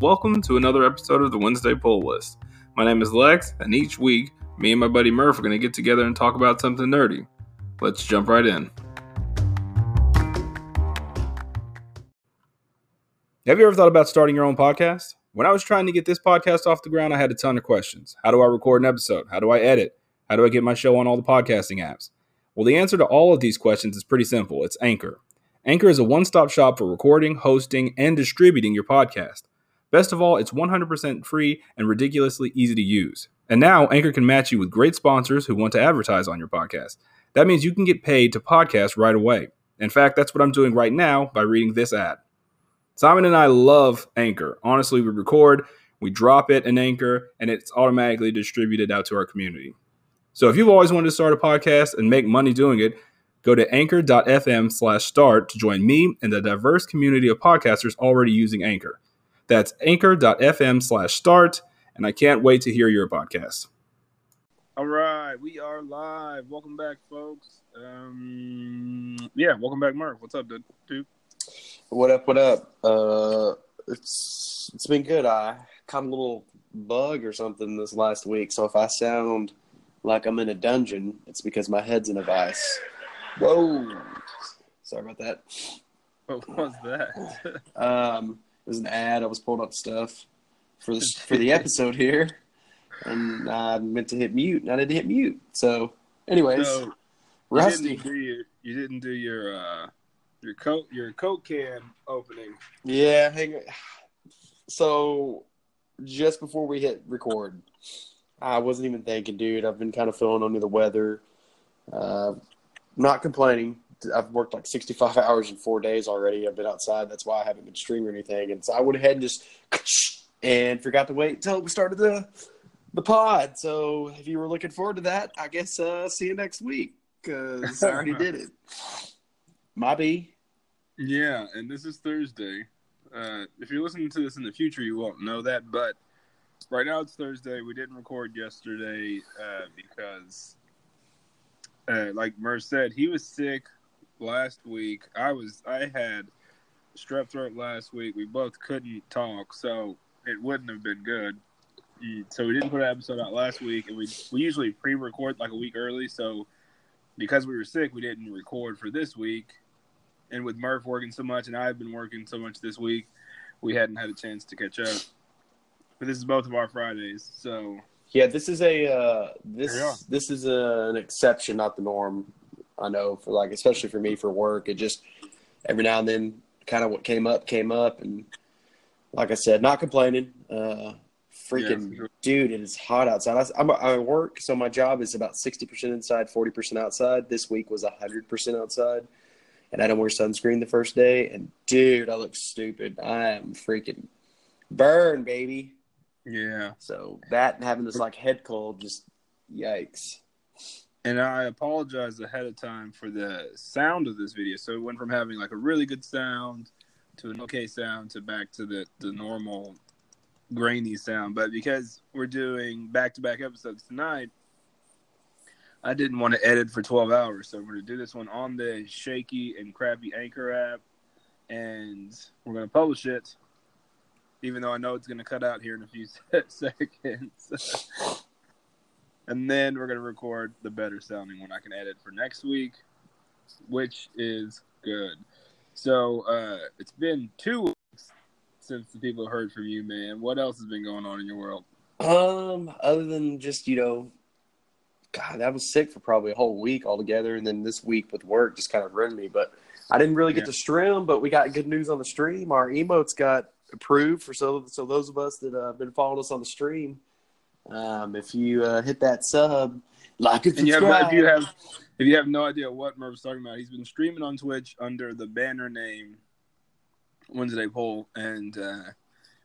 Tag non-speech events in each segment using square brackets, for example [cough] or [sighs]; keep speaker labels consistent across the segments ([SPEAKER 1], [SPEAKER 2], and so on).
[SPEAKER 1] Welcome to another episode of the Wednesday Pull List. My name is Lex, and each week, me and my buddy Murph are going to get together and talk about something nerdy. Let's jump right in. Have you ever thought about starting your own podcast? When I was trying to get this podcast off the ground, I had a ton of questions. How do I record an episode? How do I edit? How do I get my show on all the podcasting apps? Well, the answer to all of these questions is pretty simple it's Anchor. Anchor is a one stop shop for recording, hosting, and distributing your podcast. Best of all, it's 100% free and ridiculously easy to use. And now, Anchor can match you with great sponsors who want to advertise on your podcast. That means you can get paid to podcast right away. In fact, that's what I'm doing right now by reading this ad. Simon and I love Anchor. Honestly, we record, we drop it in Anchor, and it's automatically distributed out to our community. So if you've always wanted to start a podcast and make money doing it, go to anchor.fm slash start to join me and the diverse community of podcasters already using Anchor. That's anchor.fm slash start, and I can't wait to hear your podcast. All right, we are live. Welcome back, folks. Um, yeah, welcome back, Mark. What's up, dude? dude?
[SPEAKER 2] What up? What up? Uh, it's it's been good. I caught a little bug or something this last week, so if I sound like I'm in a dungeon, it's because my head's in a vice. Whoa! Sorry about that.
[SPEAKER 1] What was that?
[SPEAKER 2] um, it was an ad. I was pulling up stuff for the for the [laughs] episode here, and I meant to hit mute, and I didn't hit mute. So, anyways, so
[SPEAKER 1] rusty. You didn't do your, you didn't do your uh, your coat your coke can opening.
[SPEAKER 2] Yeah, hang. On. So, just before we hit record, I wasn't even thinking, dude. I've been kind of feeling under the weather. Uh, not complaining. I've worked like 65 [laughs] hours in four days already. I've been outside. That's why I haven't been streaming or anything. And so I went ahead and just [laughs] and forgot to wait until we started the the pod. So if you were looking forward to that, I guess uh, see you next week because [laughs] I already did it. My B.
[SPEAKER 1] Yeah, and this is Thursday. Uh, if you're listening to this in the future, you won't know that, but right now it's Thursday. We didn't record yesterday uh, because, uh, like Murph said, he was sick last week. I was I had strep throat last week. We both couldn't talk, so it wouldn't have been good. Mm, so we didn't put an episode out last week, and we we usually pre-record like a week early. So because we were sick, we didn't record for this week. And with Murph working so much, and I've been working so much this week, we hadn't had a chance to catch up. But this is both of our Fridays, so
[SPEAKER 2] yeah, this is a uh, this this is a, an exception, not the norm. I know for like, especially for me for work, it just every now and then, kind of what came up came up, and like I said, not complaining. Uh, freaking yeah, sure. dude, it is hot outside. I, I'm, I work, so my job is about sixty percent inside, forty percent outside. This week was hundred percent outside, and I don't wear sunscreen the first day. And dude, I look stupid. I am freaking burn, baby.
[SPEAKER 1] Yeah.
[SPEAKER 2] So that and having this like head cold, just yikes.
[SPEAKER 1] And I apologize ahead of time for the sound of this video. So it went from having like a really good sound to an okay sound to back to the, the normal grainy sound. But because we're doing back to back episodes tonight, I didn't want to edit for 12 hours. So we're going to do this one on the shaky and crappy Anchor app. And we're going to publish it, even though I know it's going to cut out here in a few [laughs] seconds. [laughs] and then we're gonna record the better sounding one I can edit for next week, which is good. So uh, it's been two weeks since the people heard from you, man. What else has been going on in your world?
[SPEAKER 2] Um, other than just you know, God, I was sick for probably a whole week altogether, and then this week with work just kind of ruined me. But I didn't really get yeah. to stream, but we got good news on the stream. Our emotes got approved for so so those of us that uh, have been following us on the stream um, if you uh, hit that sub, like and subscribe.
[SPEAKER 1] You have, if you have if you have no idea what Murph's talking about, he's been streaming on Twitch under the banner name Wednesday Pull, and uh,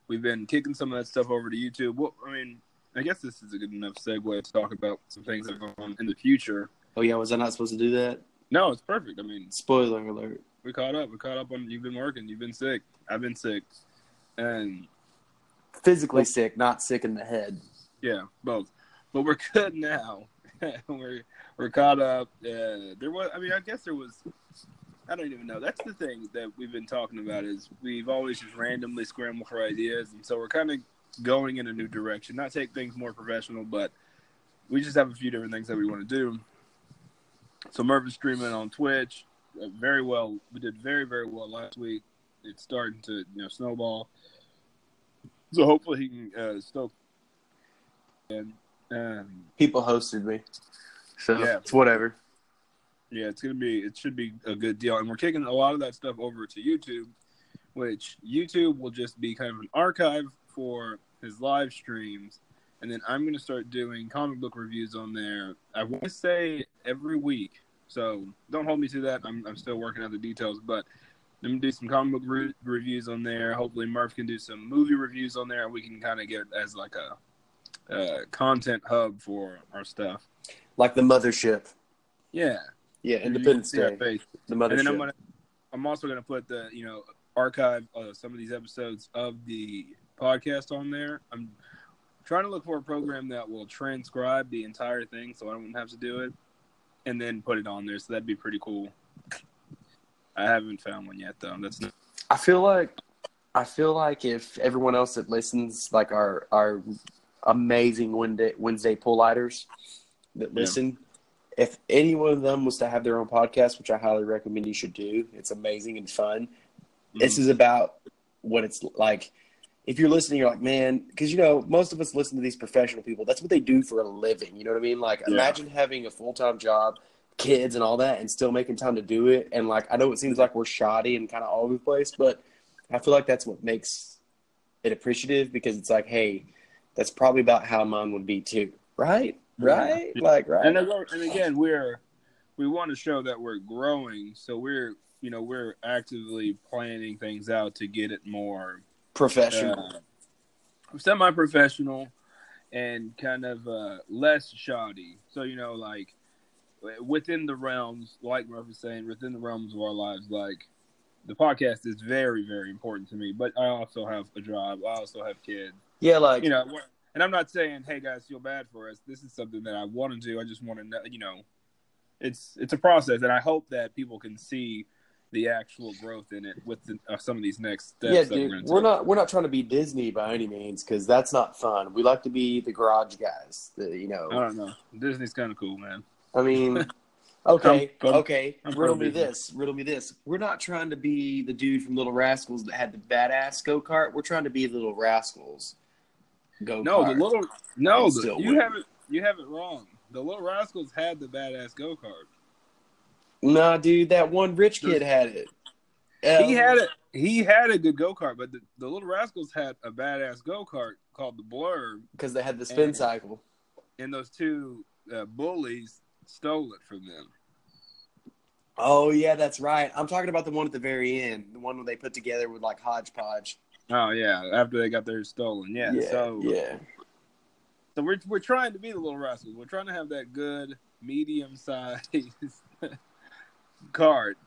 [SPEAKER 1] we've been kicking some of that stuff over to YouTube. Well, I mean, I guess this is a good enough segue to talk about some things that are going on in the future.
[SPEAKER 2] Oh yeah, was I not supposed to do that?
[SPEAKER 1] No, it's perfect. I mean,
[SPEAKER 2] spoiler alert.
[SPEAKER 1] We caught up. We caught up on. You've been working. You've been sick. I've been sick, and
[SPEAKER 2] physically sick, not sick in the head.
[SPEAKER 1] Yeah, both. But we're good now. [laughs] we're we're caught up. Uh, there was, I mean, I guess there was I don't even know. That's the thing that we've been talking about is we've always just randomly scrambled for ideas, and so we're kind of going in a new direction. Not take things more professional, but we just have a few different things that we want to do. So Murphy's streaming on Twitch, uh, very well. We did very very well last week. It's starting to you know snowball. So hopefully he can uh, stoke. And um,
[SPEAKER 2] people hosted me, so
[SPEAKER 1] Yeah.
[SPEAKER 2] it's whatever.
[SPEAKER 1] Yeah, it's gonna be. It should be a good deal, and we're kicking a lot of that stuff over to YouTube, which YouTube will just be kind of an archive for his live streams, and then I'm gonna start doing comic book reviews on there. I want to say every week, so don't hold me to that. I'm I'm still working out the details, but I'm gonna do some comic book re- reviews on there. Hopefully, Murph can do some movie reviews on there, and we can kind of get it as like a uh, content hub for our stuff.
[SPEAKER 2] Like the mothership.
[SPEAKER 1] Yeah,
[SPEAKER 2] Yeah, Independence
[SPEAKER 1] You can see our
[SPEAKER 2] Day. The
[SPEAKER 1] and then I'm gonna I'm also gonna put the you know archive uh, some of these episodes of the podcast on there. I'm trying to look for a program that will transcribe the entire thing, so I don't have to do it, and then put it on there. So that'd be pretty cool. I haven't found one yet though. That's Not-
[SPEAKER 2] I feel like I feel like if everyone else that listens, like our our amazing Wednesday Wednesday pull lighters that
[SPEAKER 1] Yeah.
[SPEAKER 2] listen, if any one of them was to have their own podcast, which I highly recommend you should do, it's amazing and fun. This mm-hmm. is about what it's like. If you're listening, you're like, man, because you know most of us listen to these professional people. That's what they do for a living. You know what I mean? Like,
[SPEAKER 1] Yeah.
[SPEAKER 2] imagine having a full time job, kids, and all that, and still making time to do it. And like, I know it seems like we're shoddy and kind of all over the place, but I feel like that's what makes it appreciative because it's like, hey, that's probably about how mine would be too, right? Right?
[SPEAKER 1] Yeah.
[SPEAKER 2] Like, right?
[SPEAKER 1] and again, and again we're we want to show that we're growing, so we're you know we're actively planning things out to get it more
[SPEAKER 2] Professional.
[SPEAKER 1] uh, semi-professional and kind of uh, less shoddy. So you know, like within the realms, like Murph was saying, within the realms of our lives, like the podcast is very, very important to me. But I also have a job. I also have kids.
[SPEAKER 2] Yeah, like,
[SPEAKER 1] You know, and I'm not saying, hey guys, feel bad for us. This is something that I want to do. I just want to know, you know, it's it's a process, and I hope that people can see the actual growth in it with the, uh, some of these next steps.
[SPEAKER 2] yeah,
[SPEAKER 1] that we're,
[SPEAKER 2] dude, we're not we're not trying to be Disney by any means because that's not fun. We like to be the garage guys. The, you know,
[SPEAKER 1] I don't know. Disney's kind of cool, man.
[SPEAKER 2] I mean, okay, [laughs]
[SPEAKER 1] I'm- I'm-
[SPEAKER 2] okay.
[SPEAKER 1] I'm
[SPEAKER 2] riddle me
[SPEAKER 1] Disney.
[SPEAKER 2] this. Riddle me this. We're not trying to be the dude from Little Rascals that had the badass go kart. We're trying to be Little Rascals go
[SPEAKER 1] No, the little no, the, you have it. You have it wrong. The Little Rascals had the badass go kart.
[SPEAKER 2] Nah, dude, that one rich kid had it. Um,
[SPEAKER 1] He had it. He had a good go kart, but the, the Little Rascals had a badass go kart called the Blur,
[SPEAKER 2] because they had the spin
[SPEAKER 1] And-
[SPEAKER 2] cycle.
[SPEAKER 1] and those two uh, bullies stole it from them.
[SPEAKER 2] Oh yeah, that's right. I'm talking about the one at the very end, the one where they put together with like hodgepodge.
[SPEAKER 1] Oh yeah, after they got theirs stolen. Yeah.
[SPEAKER 2] yeah,
[SPEAKER 1] so
[SPEAKER 2] yeah.
[SPEAKER 1] so we're we're trying to be the Little Rascals. We're trying to have that good medium sized [laughs] card.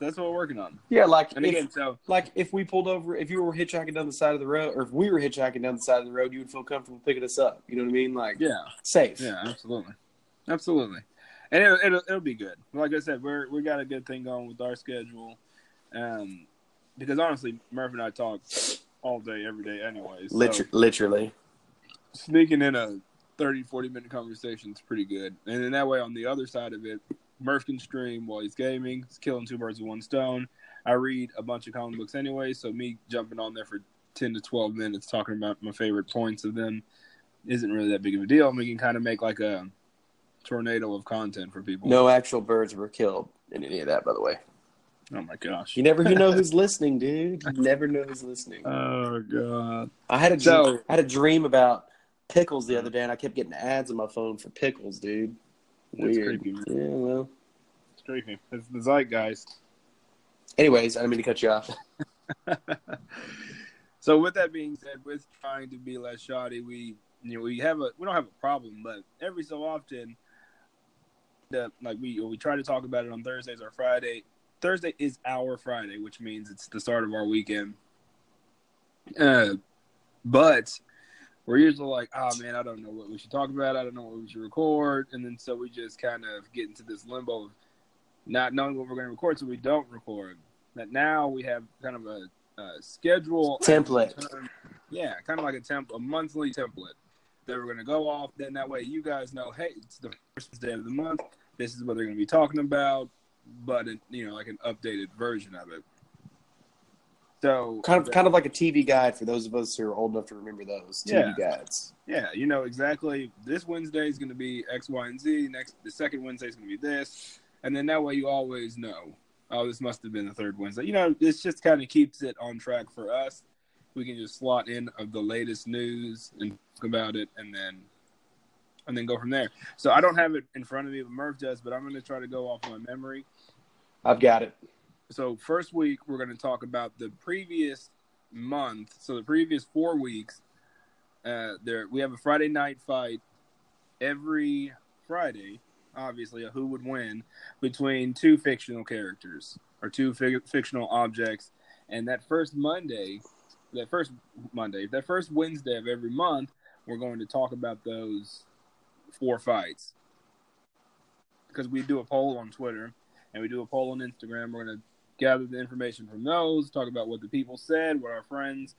[SPEAKER 1] That's what we're working on.
[SPEAKER 2] Yeah, like
[SPEAKER 1] And
[SPEAKER 2] if,
[SPEAKER 1] again, so
[SPEAKER 2] like if we pulled over, if you were hitchhiking down the side of the road, or if we were hitchhiking down the side of the road, you would feel comfortable picking us up. You know what I mean? Like
[SPEAKER 1] yeah.
[SPEAKER 2] safe.
[SPEAKER 1] Yeah, absolutely, absolutely, and it'll, it'll it'll be good. Like I said, we're we got a good thing going with our schedule, um, because honestly, Murph and I talk all day, every day, anyways. So
[SPEAKER 2] Liter- literally.
[SPEAKER 1] sneaking in a 30, 40 minute conversation is pretty good, and then that way, on the other side of it, Murph can stream while he's gaming. He's killing two birds with one stone. I read a bunch of comic books anyway, so me jumping on there for ten to twelve minutes talking about my favorite points of them isn't really that big of a deal. And we can kind of make like a tornado of content for people.
[SPEAKER 2] No actual birds were killed in any of that, by the way.
[SPEAKER 1] Oh my gosh.
[SPEAKER 2] You never you know who's [laughs] listening, dude. You never know who's listening.
[SPEAKER 1] Oh god.
[SPEAKER 2] I had a
[SPEAKER 1] So-
[SPEAKER 2] dream, I had a dream about pickles the other day, and I kept getting ads on my phone for pickles, dude. Weird.
[SPEAKER 1] creepy, man.
[SPEAKER 2] Yeah, well.
[SPEAKER 1] It's creepy. It's the zeitgeist.
[SPEAKER 2] Anyways, I didn't mean to cut you off. [laughs]
[SPEAKER 1] so with that being said, with trying to be less shoddy, we you know we have a we don't have a problem, but every so often, the like we we try to talk about it on Thursdays or Friday. Thursday is our Friday, which means it's the start of our weekend. Uh, but we're usually like, oh man, I don't know what we should talk about. I don't know what we should record, and then so we just kind of get into this limbo of not knowing what we're going to record, so we don't record. But now we have kind of a, a schedule
[SPEAKER 2] template.
[SPEAKER 1] Yeah, kind of like a temp, a monthly template that we're going to go off. Then that way you guys know, hey, it's the first day of the month. This is what they're going to be talking about, but you know, like an updated version of it. So
[SPEAKER 2] kind of kind of like a TV guide for those of us who are old enough to remember those TV
[SPEAKER 1] Yeah.
[SPEAKER 2] guides.
[SPEAKER 1] Yeah, you know exactly. This Wednesday is going to be X, Y, and Z. Next, the second Wednesday is going to be this, and then that way you always know. Oh, this must have been the third Wednesday. You know, this just kind of keeps it on track for us. We can just slot in of the latest news and talk about it, and then and then go from there. So I don't have it in front of me, but Murph does. But I'm going to try to go off my memory.
[SPEAKER 2] I've got it.
[SPEAKER 1] So first week we're going to talk about the previous month. So the previous four weeks, uh, there we have a Friday night fight every Friday. Obviously, a who would win between two fictional characters or two fictional objects, and that first Monday, that first Monday, that first Wednesday of every month, we're going to talk about those four fights because we do a poll on Twitter and we do a poll on Instagram. We're going to gather the information from those, talk about what the people said, what our friends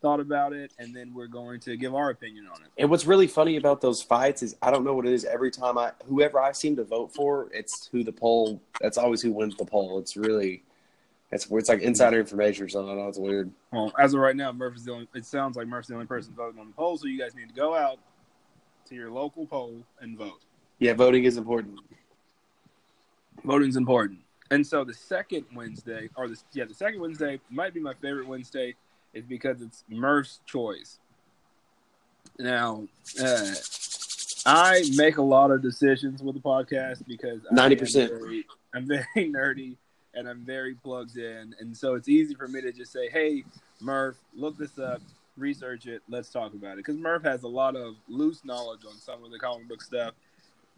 [SPEAKER 1] thought about it, and then we're going to give our opinion on it.
[SPEAKER 2] And what's really funny about those fights is I don't know what it is. Every time I, whoever I seem to vote for, it's who the poll. That's always who wins the poll. It's really, it's it's like insider information or something. I know. It's weird.
[SPEAKER 1] Well, as of right now, Murph is the only. It sounds like Murph's the only person voting on the poll, so you guys need to go out to your local poll and vote.
[SPEAKER 2] Yeah, voting is important.
[SPEAKER 1] Voting's important. And so the second Wednesday, or the yeah, the second Wednesday might be my favorite Wednesday, is because it's Murph's choice. Now, uh, I make a lot of decisions with the podcast because am
[SPEAKER 2] 90%.
[SPEAKER 1] I'm very [laughs] nerdy and I'm very plugged in, and so it's easy for me to just say, "Hey, Murph, look this up, research it, let's talk about it." Because Murph has a lot of loose knowledge on some of the comic book stuff,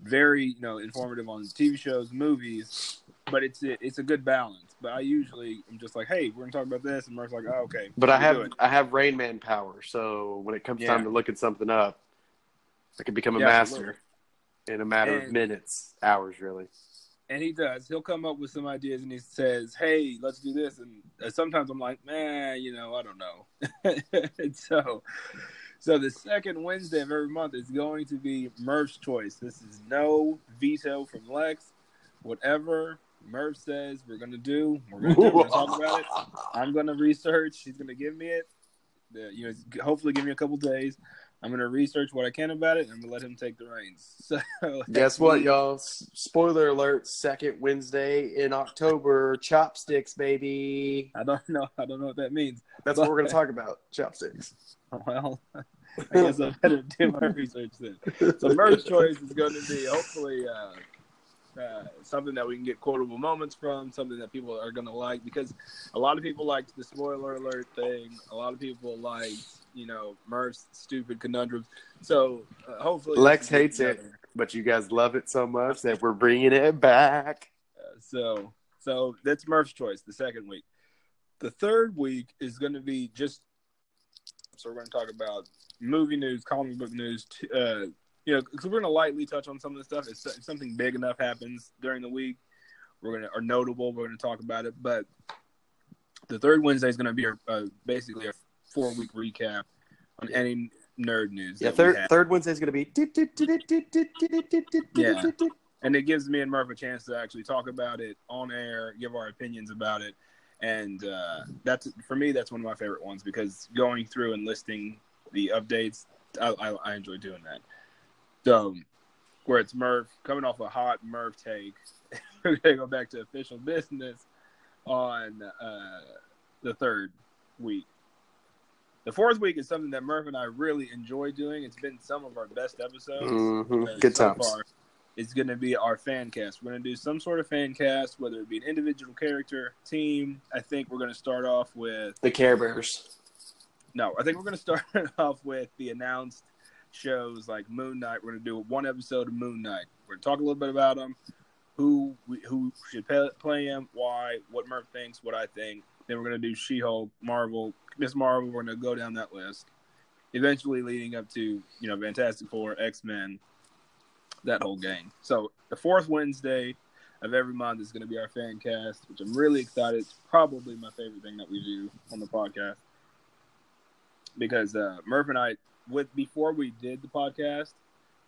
[SPEAKER 1] very you know informative on TV shows, movies, but it's a, it's a good balance. But I usually am just like, "Hey, we're gonna talk about this," and Murph's like, "Oh, okay."
[SPEAKER 2] But I have. I have Rain Man power, so when it comes
[SPEAKER 1] Yeah.
[SPEAKER 2] time to look at something up, I can become a
[SPEAKER 1] Yeah,
[SPEAKER 2] master in a matter of minutes, hours, really.
[SPEAKER 1] and he does. He'll come up with some ideas, and he says, "Hey, let's do this." And uh, sometimes I'm like, "Man, you know, I don't know." [laughs] and so, so the second Wednesday of every month is going to be Murph's choice. This is no veto from Lex. Whatever Murph says, we're gonna do. We're gonna, do. We're gonna talk about it. I'm gonna research. He's gonna give me it. The, you know, hopefully give me a couple days. I'm gonna research what I can about it, and I'm gonna let him take the reins. [laughs] So
[SPEAKER 2] Guess what, y'all? Spoiler alert! Second Wednesday in October, chopsticks, baby.
[SPEAKER 1] I don't know. I don't know what that means.
[SPEAKER 2] That's what we're going to talk about. Chopsticks. [laughs]
[SPEAKER 1] Well, [laughs] I guess I better do my research then. So Murph's [laughs] choice is going to be hopefully uh, uh, something that we can get quotable moments from, something that people are going to like because a lot of people liked the spoiler alert thing. A lot of people liked, you know, Murph's stupid conundrums. So uh, hopefully,
[SPEAKER 2] Lex
[SPEAKER 1] we can get
[SPEAKER 2] hates it. But you guys love it so much that we're bringing it back.
[SPEAKER 1] Uh, so, so that's Murph's choice. The second week. The third week is going to be just. So we're going to talk about movie news, comic book news. t- Uh, you know, because we're going to lightly touch on some of the stuff. If, if something big enough happens during the week, we're going to or notable. We're going to talk about it. But the third Wednesday is going to be our, uh, basically a four week recap on any nerd news.
[SPEAKER 2] Yeah, third third Wednesday is going to be.
[SPEAKER 1] Yeah. and it gives me and Murph a chance to actually talk about it on air, give our opinions about it, and uh, that's for me. That's one of my favorite ones because going through and listing the updates, I, I, I enjoy doing that. So, where it's Murph coming off a hot Murph take, [laughs] we're gonna go back to official business on uh, the third week. The fourth week is something that Murph and I really enjoy doing. It's been some of our best episodes.
[SPEAKER 2] Mhm.
[SPEAKER 1] uh,
[SPEAKER 2] Good
[SPEAKER 1] so
[SPEAKER 2] times.
[SPEAKER 1] far. It's going to be our fan cast. We're going to do some sort of fan cast, whether it be an individual character, team. I think we're going to start off with
[SPEAKER 2] The Care Bears.
[SPEAKER 1] no. I think we're going [laughs] to start off with the announced shows like Moon Knight. We're going to do one episode of Moon Knight. We're going to talk a little bit about him, who we, who should play, play him, why, what Murph thinks, what I think. Then we're going to do She-Hulk, Marvel, Miss Marvel. We're going to go down that list. Eventually, leading up to you know Fantastic Four, X Men, that whole game. So the fourth Wednesday of every month is going to be our fan cast, which I'm really excited. It's probably my favorite thing that we do on the podcast because uh, Murph and I, with before we did the podcast,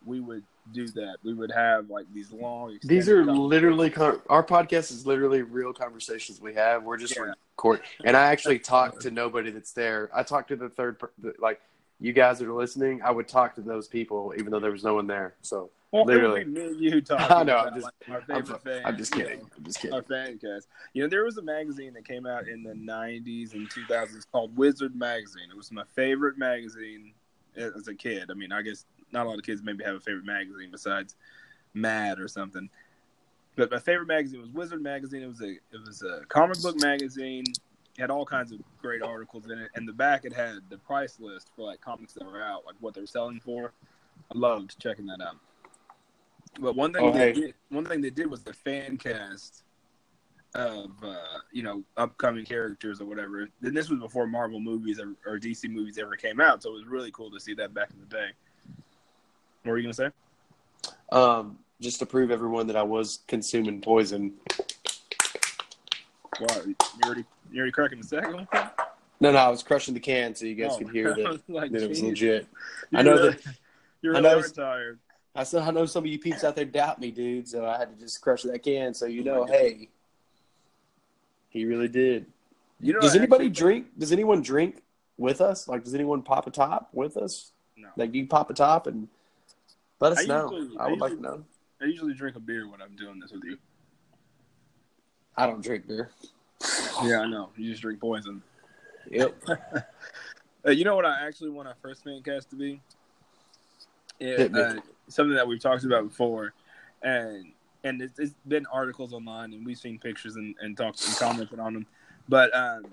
[SPEAKER 1] we would do that. We would have like these long.
[SPEAKER 2] These are literally our podcast is literally real conversations we have. We're just yeah. record, and I actually talk to nobody that's there. I talk to the third, like you guys that are listening. I would talk to those people even though there was no one there. So well, literally,
[SPEAKER 1] me you [laughs] talk.
[SPEAKER 2] I know. I'm just, like I'm, fan, I'm, just kidding. I'm just kidding.
[SPEAKER 1] Our fan cast. You know, there was a magazine that came out in the '90s and 2000s called Wizard Magazine. It was my favorite magazine as a kid. I mean, I guess not a lot of kids maybe have a favorite magazine besides Mad or something. But my favorite magazine was Wizard Magazine. It was a it was a comic book magazine. Had all kinds of great articles in it, and the back it had the price list for like comics that were out, like what they're selling for. I loved checking that out. But one thing oh, they hey. did, one thing they did was the fan cast of uh, you know upcoming characters or whatever. And this was before Marvel movies or, or, DC movies ever came out, so it was really cool to see that back in the day. What were you gonna say?
[SPEAKER 2] Um, just to prove everyone that I was consuming poison.
[SPEAKER 1] You already you already cracking the second one?
[SPEAKER 2] No, no, I was crushing the can so you guys oh, could hear that, [laughs] like, that it was legit. [laughs] You're I know really, that
[SPEAKER 1] you're I know, tired.
[SPEAKER 2] I still I know some of you peeps out there doubt me, dude. So I had to just crush that can, so you oh know, hey, he really did. You know, does anybody actually, drink? Does anyone drink with us? Like, does anyone pop a top with us?
[SPEAKER 1] No.
[SPEAKER 2] Like, you pop a top and let us I know. Usually, I would I usually, like to know.
[SPEAKER 1] I usually drink a beer when I'm doing this with you.
[SPEAKER 2] I don't drink beer.
[SPEAKER 1] Yeah, I know. You just drink poison.
[SPEAKER 2] Yep. [laughs]
[SPEAKER 1] you know what I actually want our first fan cast to be? It, uh, something that we've talked about before, and and it's, it's been articles online, and we've seen pictures and, and talked and commented on them. But um,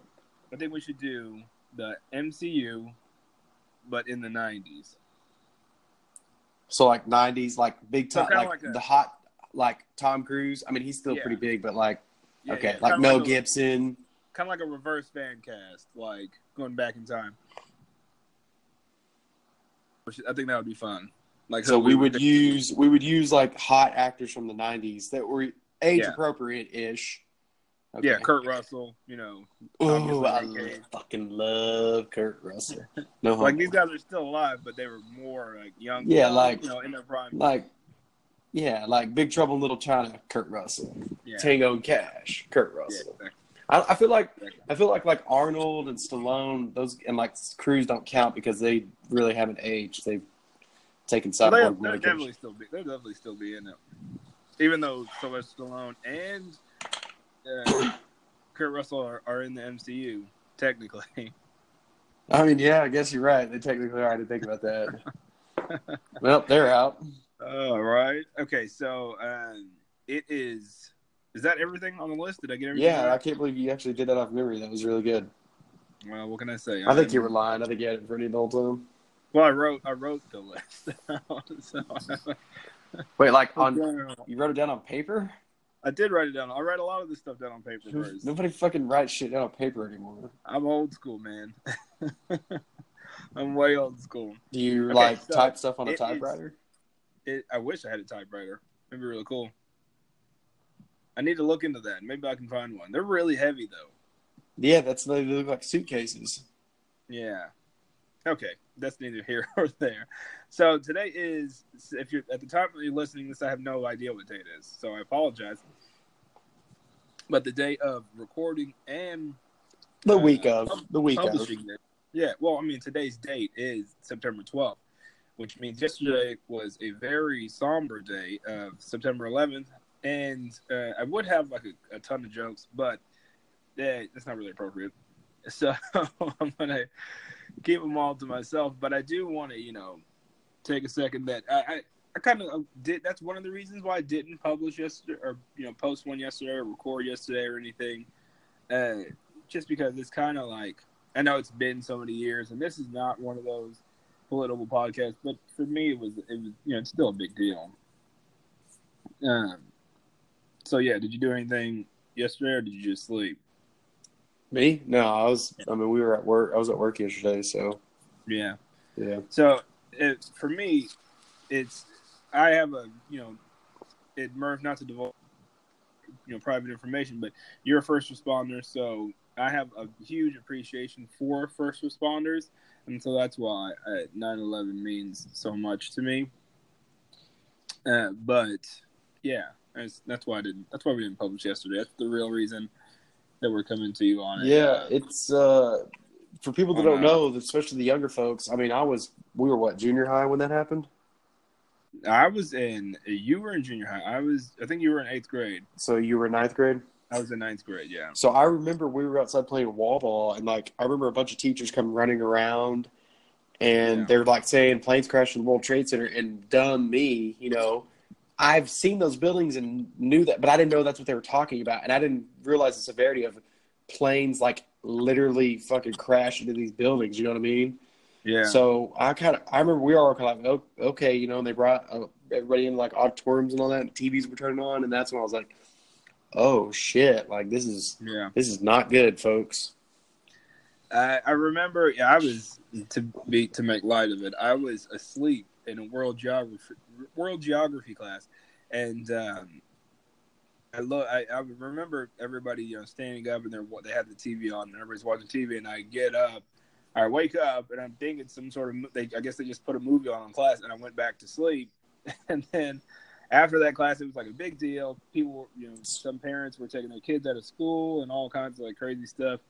[SPEAKER 1] I think we should do the MCU, but in the '90s.
[SPEAKER 2] So like '90s, like big time, so like, like a, the hot, like Tom Cruise. I mean, he's still yeah. pretty big, but like, yeah, okay, yeah. like Mel like Gibson.
[SPEAKER 1] Kind of like a reverse fan cast, like going back in time. I think that would be fun.
[SPEAKER 2] Like so, we would use we would use like hot actors from the '90s that were age yeah. appropriate ish.
[SPEAKER 1] Okay. Yeah, Kurt Russell. You know,
[SPEAKER 2] oh, I fucking love Kurt Russell.
[SPEAKER 1] No, like these guys are still alive, but they were more like young.
[SPEAKER 2] Yeah, like
[SPEAKER 1] you know, in their prime.
[SPEAKER 2] Like, yeah, like Big Trouble in Little China, Kurt Russell. Yeah. Tango and Cash, Kurt Russell. Yeah, exactly. I, I, feel like I feel like like Arnold and Stallone, those and like Cruise don't count because they really haven't aged. They've taken cyborg well,
[SPEAKER 1] they'll, they'll definitely still be. They'll definitely still be in it, even though Sylvester Stallone and uh, Kurt Russell are, are in the MCU technically.
[SPEAKER 2] I mean, yeah, I guess you're right. They technically are. I didn't think about that. [laughs] well, they're out.
[SPEAKER 1] All right. Okay. So um, it is. Is that everything on the list? Did I get everything?
[SPEAKER 2] Yeah, right? I can't believe you actually did that off memory. That was really good.
[SPEAKER 1] Well, what can I say?
[SPEAKER 2] I, think you were lying. I think you had it in front of you the whole time.
[SPEAKER 1] Well, I wrote I wrote the list. [laughs] so, [laughs]
[SPEAKER 2] Wait, like on you wrote it down on paper?
[SPEAKER 1] I did write it down. I write a lot of this stuff down on paper first.
[SPEAKER 2] Nobody fucking writes shit down on paper anymore.
[SPEAKER 1] I'm old school, man. [laughs] I'm way old school.
[SPEAKER 2] Do you okay, like so type stuff on a typewriter?
[SPEAKER 1] It, I wish I had a typewriter. It'd be really cool. I need to look into that. Maybe I can find one. They're really heavy though.
[SPEAKER 2] Yeah, that's they look like suitcases.
[SPEAKER 1] Yeah. Okay, that's neither here [laughs] or there. So today is, if you're at the time of you listening this, I have no idea what date it is, so I apologize. But the day of recording and
[SPEAKER 2] the uh, week of the week of
[SPEAKER 1] it. Yeah, well, I mean, today's date is September 12th, which means yesterday was a very somber day of September 11th, and uh, I would have like a, a ton of jokes, but yeah, that's not really appropriate. [laughs] So [laughs] I'm gonna keep them all to myself. But I do want to, you know, take a second that I, I, I kind of uh, did. That's one of the reasons why I didn't publish yesterday, or you know, post one yesterday, or record yesterday, or anything. Uh, just because it's kind of like I know it's been so many years, and this is not one of those political podcast, but for me, it was it was you know it's still a big deal. Um. So yeah, did you do anything yesterday, or did you just sleep?
[SPEAKER 2] Me? No, I was. I mean, we were at work. I was at work yesterday, so.
[SPEAKER 1] Yeah.
[SPEAKER 2] Yeah.
[SPEAKER 1] So, it, for me, it's I have a you know, it Murph not to divulge you know private information, but you're a first responder, so I have a huge appreciation for first responders, and so that's why 9/11 means so much to me. Uh, but yeah, that's, that's why I didn't. That's why we didn't publish yesterday. That's the real reason that we're coming to you on it.
[SPEAKER 2] Yeah, uh, it's uh, for people that don't know, especially the younger folks. I mean, I was we were what junior high when that happened.
[SPEAKER 1] I was in. You were in junior high. I was. I think you were in eighth grade.
[SPEAKER 2] So you were in ninth grade.
[SPEAKER 1] I was in ninth grade. Yeah.
[SPEAKER 2] So I remember we were outside playing wall ball, and like I remember a bunch of teachers coming running around, and yeah. they're like saying planes crashed in the World Trade Center, and dumb me, you know. I've seen those buildings and knew that, but I didn't know that's what they were talking about, and I didn't realize the severity of planes like literally fucking crash into these buildings. You know what I mean?
[SPEAKER 1] Yeah.
[SPEAKER 2] So I kind of I remember we all kind of like, okay, you know, and they brought uh, everybody in like auditoriums and all that. And TVs were turning on, and that's when I was like, oh shit, like this is
[SPEAKER 1] yeah,
[SPEAKER 2] this is not good, folks.
[SPEAKER 1] I, I remember, yeah, I was to be to make light of it. I was asleep in a world geography world geography class, and um, I look. I, I remember everybody, you know, standing up and they're they have the TV on and everybody's watching TV, and I get up I wake up and I'm thinking some sort of they I guess they just put a movie on in class and I went back to sleep [laughs] and then after that class it was like a big deal. People you know some parents were taking their kids out of school and all kinds of like crazy stuff.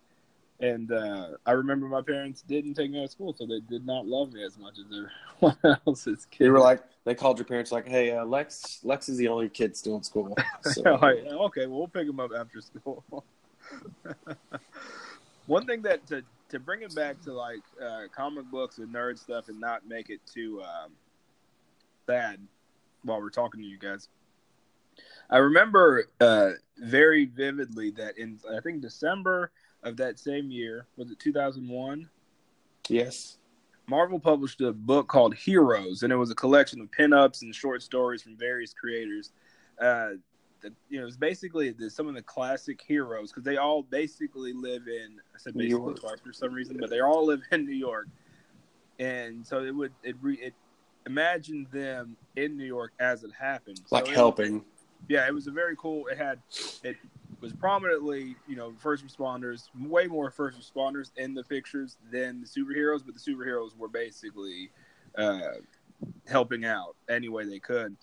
[SPEAKER 1] And uh, I remember my parents didn't take me out of school so they did not love me as much as everyone [laughs] else's kids
[SPEAKER 2] they were like they called your parents like hey uh, Lex Lex is the only kid still in school. [laughs]
[SPEAKER 1] So. like, okay well we'll pick him up after school. [laughs] One thing that to to bring it back to like uh, comic books and nerd stuff and not make it too um, bad while we're talking to you guys. I remember uh, very vividly that in I think December of that same year was it 2001?
[SPEAKER 2] Yes.
[SPEAKER 1] Marvel published a book called Heroes, and it was a collection of pinups and short stories from various creators. Uh, you know, it's basically the, some of the classic heroes because they all basically live in. I said basically twice for some reason, but they all live in New York, and so it would it, re, it imagine them in New York as it happened,
[SPEAKER 2] like so helping.
[SPEAKER 1] It, yeah, it was a very cool. It had it was prominently, you know, first responders, way more first responders in the pictures than the superheroes, but the superheroes were basically uh, helping out any way they could.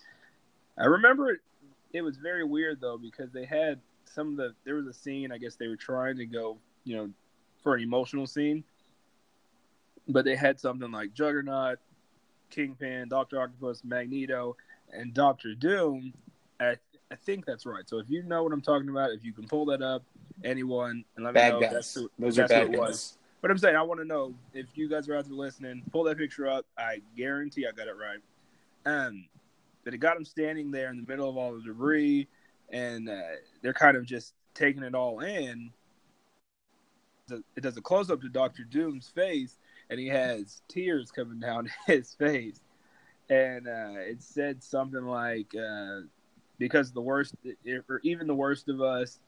[SPEAKER 1] I remember it was very weird though because they had some of the there was a scene I guess they were trying to go you know for an emotional scene, but they had something like Juggernaut, Kingpin, Doctor Octopus, Magneto, and Doctor Doom. I, I think that's right. So if you know what I'm talking about, if you can pull that up, anyone, and let me know
[SPEAKER 2] guys.
[SPEAKER 1] that's
[SPEAKER 2] who, Those that's are bad guys.
[SPEAKER 1] Was. But I'm saying I want to know if you guys are out there listening, pull that picture up. I guarantee I got it right. Um, but it got them standing there in the middle of all the debris, and uh, they're kind of just taking it all in. It does a close up to Doctor Doom's face, and he has tears coming down [laughs] his face, and uh, it said something like, uh, "Because the worst, or even the worst of us,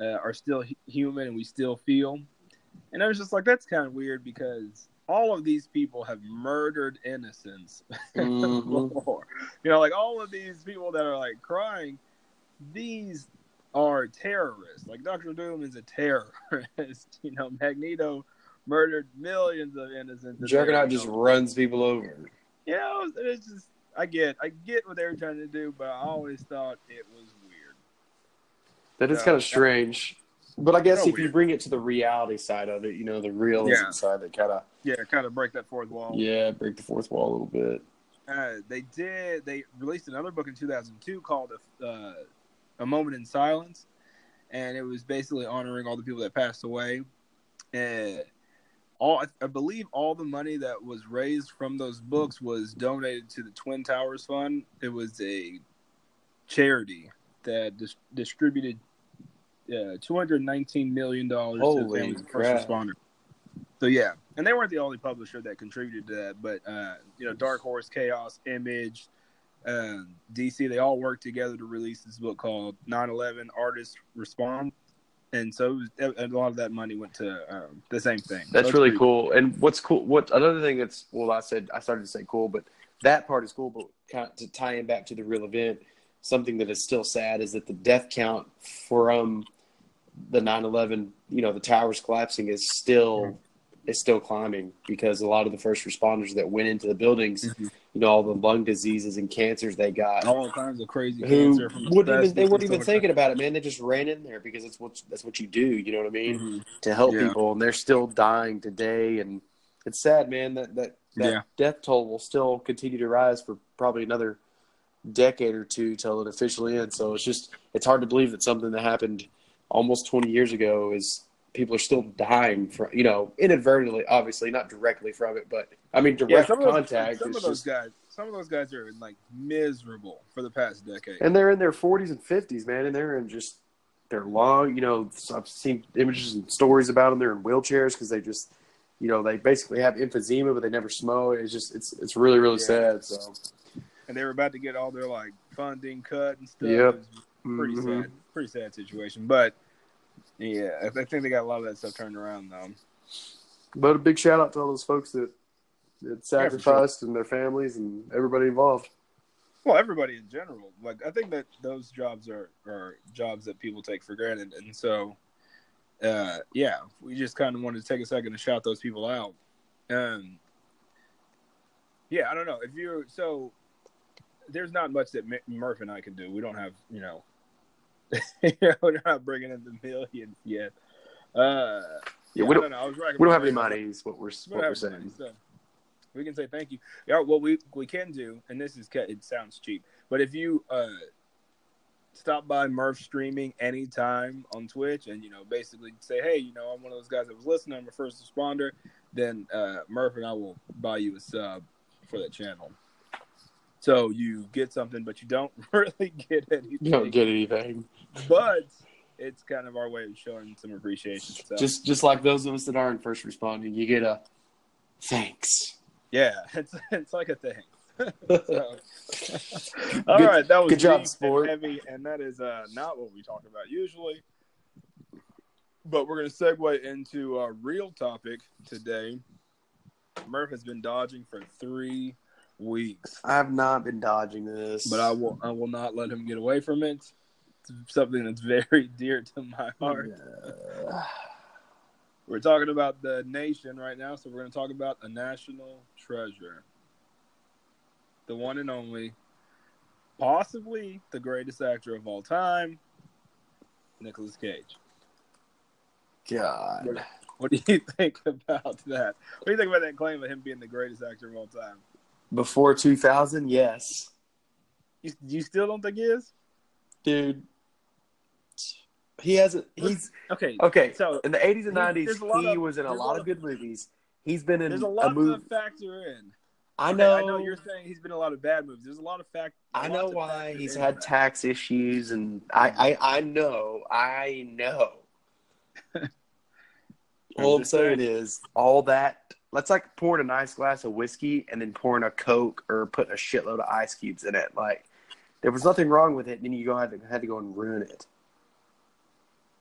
[SPEAKER 1] uh, are still human, and we still feel." And I was just like, "That's kind of weird," because all of these people have murdered innocents [laughs] mm-hmm. You know, like all of these people that are like crying, these are terrorists. Like Doctor Doom is a terrorist. [laughs] you know, Magneto murdered millions of innocents.
[SPEAKER 2] Juggernaut just runs people over.
[SPEAKER 1] You know, it's just I get I get what they were trying to do, but I always thought it was weird.
[SPEAKER 2] That is kind of strange. But I guess if weird. you bring it to the reality side of it, you know, the realism yeah. side, that kind of
[SPEAKER 1] yeah, kind of break that fourth wall.
[SPEAKER 2] Yeah, break the fourth wall a little bit.
[SPEAKER 1] Uh, they did. They released another book in 2002 called uh, "A Moment in Silence," and it was basically honoring all the people that passed away. And all I believe all the money that was raised from those books was donated to the Twin Towers Fund. It was a charity that dis- distributed uh, 219 million dollars to families first responders. So yeah, and they weren't the only publisher that contributed to that, but uh, you know, Dark Horse, Chaos, Image, uh, DC, they all worked together to release this book called 9/11 Artists Respond. And so was, a lot of that money went to um, the same thing.
[SPEAKER 2] That's so really cool. cool. And what's cool? What another thing that's well, I said I started to say cool, but that part is cool. But kind of to tie in back to the real event, something that is still sad is that the death count from the 9/11, you know, the towers collapsing is still is still climbing because a lot of the first responders that went into the buildings,
[SPEAKER 1] Mhm.
[SPEAKER 2] you know, all the lung diseases and cancers they got,
[SPEAKER 1] all kinds of crazy
[SPEAKER 2] who
[SPEAKER 1] cancer from
[SPEAKER 2] wouldn't even they weren't even thinking about it, man. They just ran in there because it's what that's what you do. You know what I mean?
[SPEAKER 1] Mhm.
[SPEAKER 2] To help
[SPEAKER 1] Yeah.
[SPEAKER 2] people, and they're still dying today, and it's sad, man. That that that
[SPEAKER 1] Yeah.
[SPEAKER 2] death toll will still continue to rise for probably another decade or two till it officially ends. So it's just it's hard to believe that something that happened almost 20 years ago is people are still dying from you know inadvertently obviously not directly from it but i mean
[SPEAKER 1] Yeah,
[SPEAKER 2] direct
[SPEAKER 1] some of those,
[SPEAKER 2] contact
[SPEAKER 1] some of those
[SPEAKER 2] just
[SPEAKER 1] guys, some of those guys are like miserable for the past decade.
[SPEAKER 2] and they're in their 40s and 50s man and they're in just they're long you know i've seen images and stories about them they're in wheelchairs because they just you know they basically have emphysema but they never smoke it's just it's it's really really
[SPEAKER 1] Yeah.
[SPEAKER 2] sad so
[SPEAKER 1] and they were about to get all their like funding cut and stuff.
[SPEAKER 2] Yep.
[SPEAKER 1] It was pretty
[SPEAKER 2] Mhm.
[SPEAKER 1] sad, pretty sad situation. But yeah, I think they got a lot of that stuff turned around though.
[SPEAKER 2] but a big shout out to all those folks that that sacrificed and their families and everybody involved
[SPEAKER 1] Well, everybody in general. Like I think that those jobs are are jobs that people take for granted, and so uh, yeah, we just kind of wanted to take a second to shout those people out. Um, yeah, I don't know if you're so. There's not much that M- Murph and I can do. We don't have, you know, [laughs] you know, we're not bringing in the millions yet. Uh,
[SPEAKER 2] yeah,
[SPEAKER 1] I
[SPEAKER 2] we don't
[SPEAKER 1] know. I was
[SPEAKER 2] we don't have any money is what we're
[SPEAKER 1] we
[SPEAKER 2] what we're saying
[SPEAKER 1] money, so we can say thank you. Yeah, what we we can do, and this is it sounds cheap, but if you uh stop by Murph streaming anytime on Twitch, and you know basically say, hey, you know, I'm one of those guys that was listening, I'm a first responder, then uh, Murph and I will buy you a sub for that channel. So you get something, but you don't [laughs] really get anything.
[SPEAKER 2] you don't get anything
[SPEAKER 1] but it's kind of our way of showing some appreciation. So.
[SPEAKER 2] just just like those of us that aren't first responding you get a thanks
[SPEAKER 1] Yeah, [laughs] it's it's like a thing. [laughs] so, all right, that was
[SPEAKER 2] good job, sport.
[SPEAKER 1] and heavy, and that is uh, not what we talk about usually. But we're going to segue into a real topic today. Murph has been dodging for three weeks,
[SPEAKER 2] I have not been dodging this,
[SPEAKER 1] but I will I will not let him get away from it. It's something that's very [laughs] dear to my heart.
[SPEAKER 2] Uh,
[SPEAKER 1] We're talking about the nation right now, so we're going to talk about a national treasure. The one and only, possibly the greatest actor of all time, Nicolas Cage.
[SPEAKER 2] God,
[SPEAKER 1] What do you [laughs] think about that? What do you think about that claim of him being the greatest actor of all time?
[SPEAKER 2] Before 2000, yes,
[SPEAKER 1] You, you still don't think he is?
[SPEAKER 2] dude. He hasn't. He's
[SPEAKER 1] Okay,
[SPEAKER 2] okay.
[SPEAKER 1] so
[SPEAKER 2] In the 80s and 90s,
[SPEAKER 1] there's a lot
[SPEAKER 2] he
[SPEAKER 1] of-
[SPEAKER 2] was in a lot of good movies. He's been in
[SPEAKER 1] there's a
[SPEAKER 2] a
[SPEAKER 1] lot
[SPEAKER 2] movie.
[SPEAKER 1] to factor in.
[SPEAKER 2] I know.
[SPEAKER 1] I know you're saying he's been in a lot of bad movies. There's a lot of fact.
[SPEAKER 2] I know why he's had
[SPEAKER 1] that.
[SPEAKER 2] tax issues, and I, I, I know, I know. [laughs] all I'm saying. is, all that. That's like pouring a nice glass of whiskey and then pouring a Coke or putting a shitload of ice cubes in it. Like there was nothing wrong with it, and then you go had to had to go and ruin it.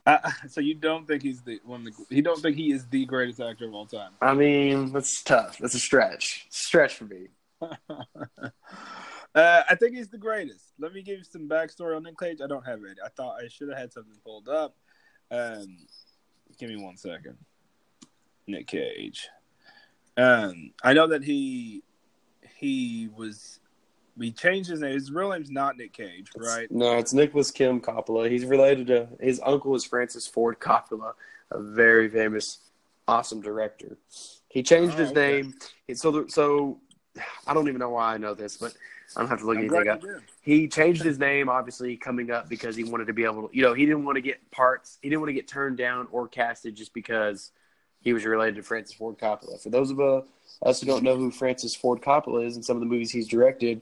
[SPEAKER 1] Uh, [laughs] so you don't think he's the one? Of the, you don't think he is the greatest actor of all time?
[SPEAKER 2] I mean, that's tough. That's a stretch. Stretch for me. [laughs]
[SPEAKER 1] uh, I think he's the greatest. Let me give you some backstory on Nick Cage. I don't have it. I thought I should have had something pulled up. Um, give me one second. Nick Cage. Um, I know that he he was he changed his name. His real name's not Nick Cage, right?
[SPEAKER 2] No, it's Nicolas Kim Coppola. He's related to his uncle is Francis Ford Coppola, a very famous, awesome director. He changed
[SPEAKER 1] Oh,
[SPEAKER 2] his
[SPEAKER 1] okay.
[SPEAKER 2] name. So, so I don't even know why I know this, but I don't have to look
[SPEAKER 1] I'm
[SPEAKER 2] anything up. He changed his name, obviously, coming up because he wanted to be able to, you know, he didn't want to get parts, he didn't want to get turned down or casted just because he was related to Francis Ford Coppola. For those of uh, us who don't know who Francis Ford Coppola is and some of the movies he's directed,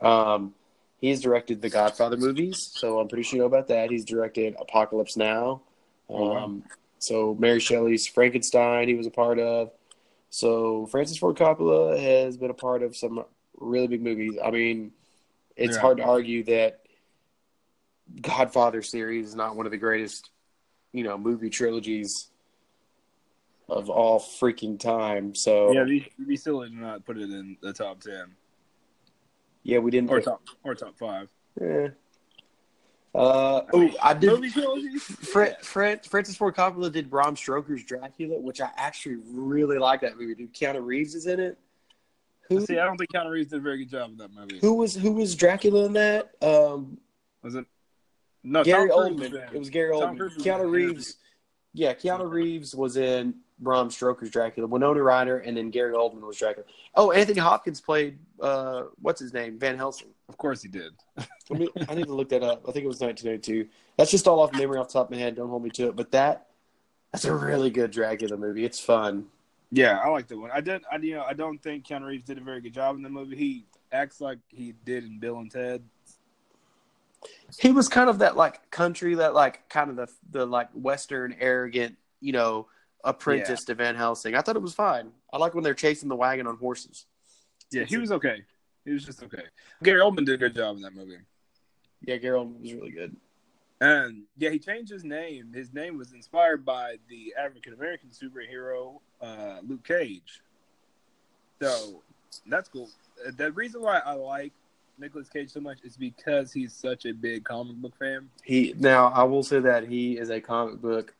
[SPEAKER 2] um, he's directed the Godfather movies, so I'm pretty sure you know about that. He's directed Apocalypse Now. Um,
[SPEAKER 1] Oh, wow.
[SPEAKER 2] So Mary Shelley's Frankenstein, he was a part of. So Francis Ford Coppola has been a part of some really big movies. I mean, it's
[SPEAKER 1] Yeah.
[SPEAKER 2] hard to argue that Godfather series is not one of the greatest, you know, movie trilogies of all freaking time. So
[SPEAKER 1] Yeah, be, it'd silly to not put it in the top ten
[SPEAKER 2] yeah, we didn't.
[SPEAKER 1] or top or top five.
[SPEAKER 2] Yeah. Uh, oh, I did.
[SPEAKER 1] Movie trilogies. [laughs]
[SPEAKER 2] Fred, Fred, Francis Ford Coppola did Bram Stoker's Dracula, which I actually really like that movie. Dude, Keanu Reeves is in it. Who,
[SPEAKER 1] See, I don't think Keanu Reeves did a very good job in that movie.
[SPEAKER 2] who was who was Dracula in that? Um,
[SPEAKER 1] was it? No,
[SPEAKER 2] Gary
[SPEAKER 1] Tom Cruise was
[SPEAKER 2] Oldman. It was Gary
[SPEAKER 1] Tom
[SPEAKER 2] Oldman.
[SPEAKER 1] Cruise
[SPEAKER 2] Keanu. Reeves. Yeah, Keanu Reeves was in Bram Stoker's Dracula. Winona Ryder, and then Gary Oldman was Dracula. Oh, Anthony Hopkins played uh, what's his name? Van Helsing.
[SPEAKER 1] Of course he did. [laughs]
[SPEAKER 2] Let me, I need to look that up. I think it was 1982. That's just all off memory off the top of my head. Don't hold me to it. But that that's a really good Dracula movie. It's fun.
[SPEAKER 1] Yeah, I like that one. I did. I you know I don't think Keanu Reeves did a very good job in the movie. He acts like he did in Bill and Ted.
[SPEAKER 2] He was kind of that like country, that like kind of the the like Western arrogant, you know, apprentice to Van Helsing. I thought it was fine. I like when they're chasing the wagon on horses.
[SPEAKER 1] Yeah, he was okay. He was just okay. Gary Oldman did a good job in that movie.
[SPEAKER 2] Yeah, Gary Oldman was really good.
[SPEAKER 1] And yeah, he changed his name. His name was inspired by the African American superhero uh, Luke Cage. So that's cool. Uh, The reason why I like Nicolas Cage so much is because he's such a big comic book fan.
[SPEAKER 2] He now I will say that he is a comic book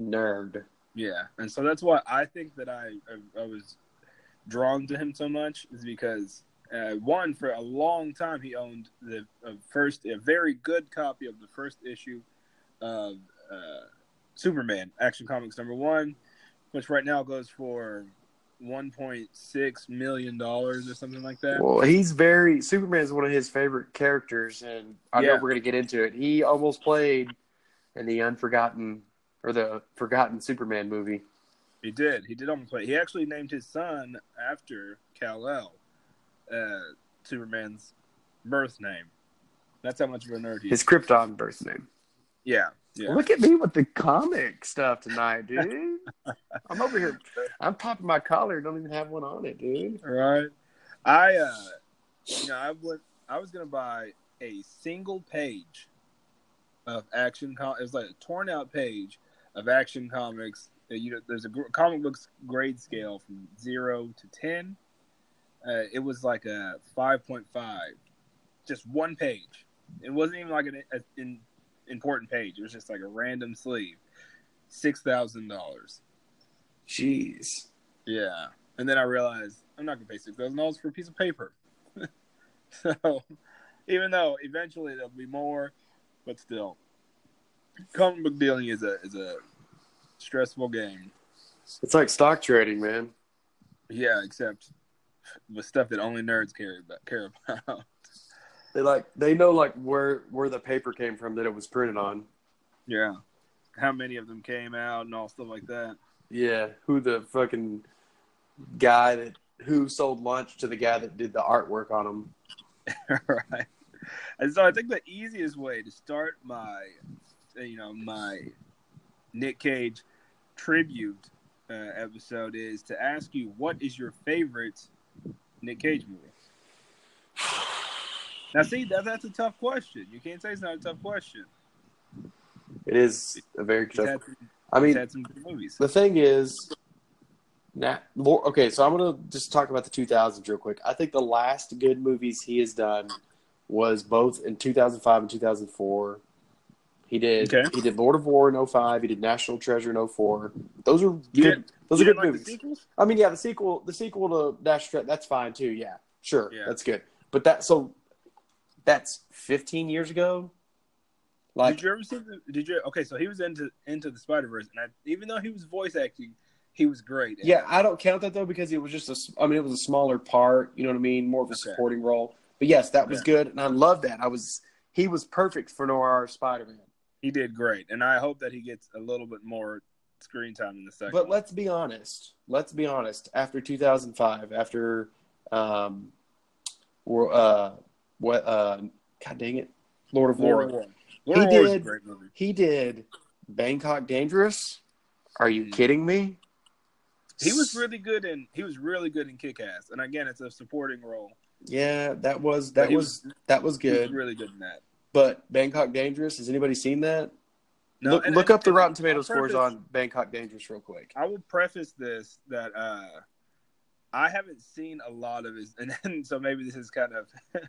[SPEAKER 2] nerd.
[SPEAKER 1] Yeah, and so that's why I think that I I, I was drawn to him so much is because uh, one for a long time he owned the uh, first a very good copy of the first issue of uh, Superman Action Comics number one, which right now goes for one point six million dollars or something like that.
[SPEAKER 2] Well, he's very Superman is one of his favorite characters, and I know we're gonna get into it. He almost played in the Unforgotten or the Forgotten Superman movie.
[SPEAKER 1] He did. He did almost play. He actually named his son after Kal El, uh, Superman's birth name. That's how much of a nerd he is.
[SPEAKER 2] His Krypton birth name.
[SPEAKER 1] Yeah, yeah.
[SPEAKER 2] Look at me with the comic stuff tonight, dude. I'm over here. I'm popping my collar. Don't even have one on it, dude.
[SPEAKER 1] Right. I uh you know, I went I was gonna buy a single page of action com it was like a torn out page of action comics. Uh, You know, there's a comic books grade scale from zero to ten. Uh, it was like a five point five, just one page. It wasn't even like an, an important page. It was just like a random sleeve, six thousand dollars.
[SPEAKER 2] Jeez.
[SPEAKER 1] Yeah. And then I realized I'm not gonna pay six thousand dollars for a piece of paper. [laughs] so even though eventually there'll be more, but still. Comic book dealing is a is a stressful game.
[SPEAKER 2] It's like stock trading, man.
[SPEAKER 1] Yeah, except with stuff that only nerds care about care about.
[SPEAKER 2] They like they know like where where the paper came from that it was printed on.
[SPEAKER 1] yeah. How many of them came out and all stuff like that.
[SPEAKER 2] Yeah, who the fucking guy that who sold lunch to the guy that did the artwork on them. [laughs]
[SPEAKER 1] right. And so I think the easiest way to start my, you know, my Nick Cage tribute uh, episode is to ask you what is your favorite Nick Cage movie. Now, see, that, that's a tough question. You can't say it's not a tough question.
[SPEAKER 2] It is a very tough.
[SPEAKER 1] had,
[SPEAKER 2] I mean,
[SPEAKER 1] had some good movies.
[SPEAKER 2] the thing is, now, okay, so I'm gonna just talk about the 2000s real quick. I think the last good movies he has done was both in 2005 and 2004. He did
[SPEAKER 1] Okay.
[SPEAKER 2] he did Lord of War in 05. He did National Treasure in 04. Those are good. Those are good
[SPEAKER 1] like
[SPEAKER 2] movies. I mean, yeah, the sequel, the sequel to Tre- that's fine too. Yeah, sure,
[SPEAKER 1] Yeah.
[SPEAKER 2] that's good. But that so that's 15 years ago. Like,
[SPEAKER 1] did you ever see the? Did you? Okay, so he was into into the Spider Verse, and I, even though he was voice acting, he was great.
[SPEAKER 2] yeah. I don't count that though because it was just a. I mean, it was a smaller part. You know what I mean? More of a
[SPEAKER 1] Okay.
[SPEAKER 2] supporting role. But yes, that was good, and I love that. I was he was perfect for Noir Spider Man.
[SPEAKER 1] He did great, and I hope that he gets a little bit more screen time in the second.
[SPEAKER 2] But let's be honest. Let's be honest. After 2005, after um, war- uh, what uh, God dang it, Lord of War.
[SPEAKER 1] Lord of War. Lord
[SPEAKER 2] He
[SPEAKER 1] of War
[SPEAKER 2] did.
[SPEAKER 1] great movie.
[SPEAKER 2] He did Bangkok Dangerous. Are you
[SPEAKER 1] Mm.
[SPEAKER 2] kidding me?
[SPEAKER 1] He was really good in he was really good in Kick Ass, and again, it's a supporting role.
[SPEAKER 2] Yeah, that was that
[SPEAKER 1] he
[SPEAKER 2] was, that was
[SPEAKER 1] He was
[SPEAKER 2] good.
[SPEAKER 1] really good in that.
[SPEAKER 2] But Bangkok Dangerous, has anybody seen that?
[SPEAKER 1] No,
[SPEAKER 2] look look
[SPEAKER 1] and-
[SPEAKER 2] up the Rotten Tomato scores on Bangkok Dangerous real quick.
[SPEAKER 1] I will preface this that uh I haven't seen a lot of his, [laughs] and then, so maybe this is kind of [laughs]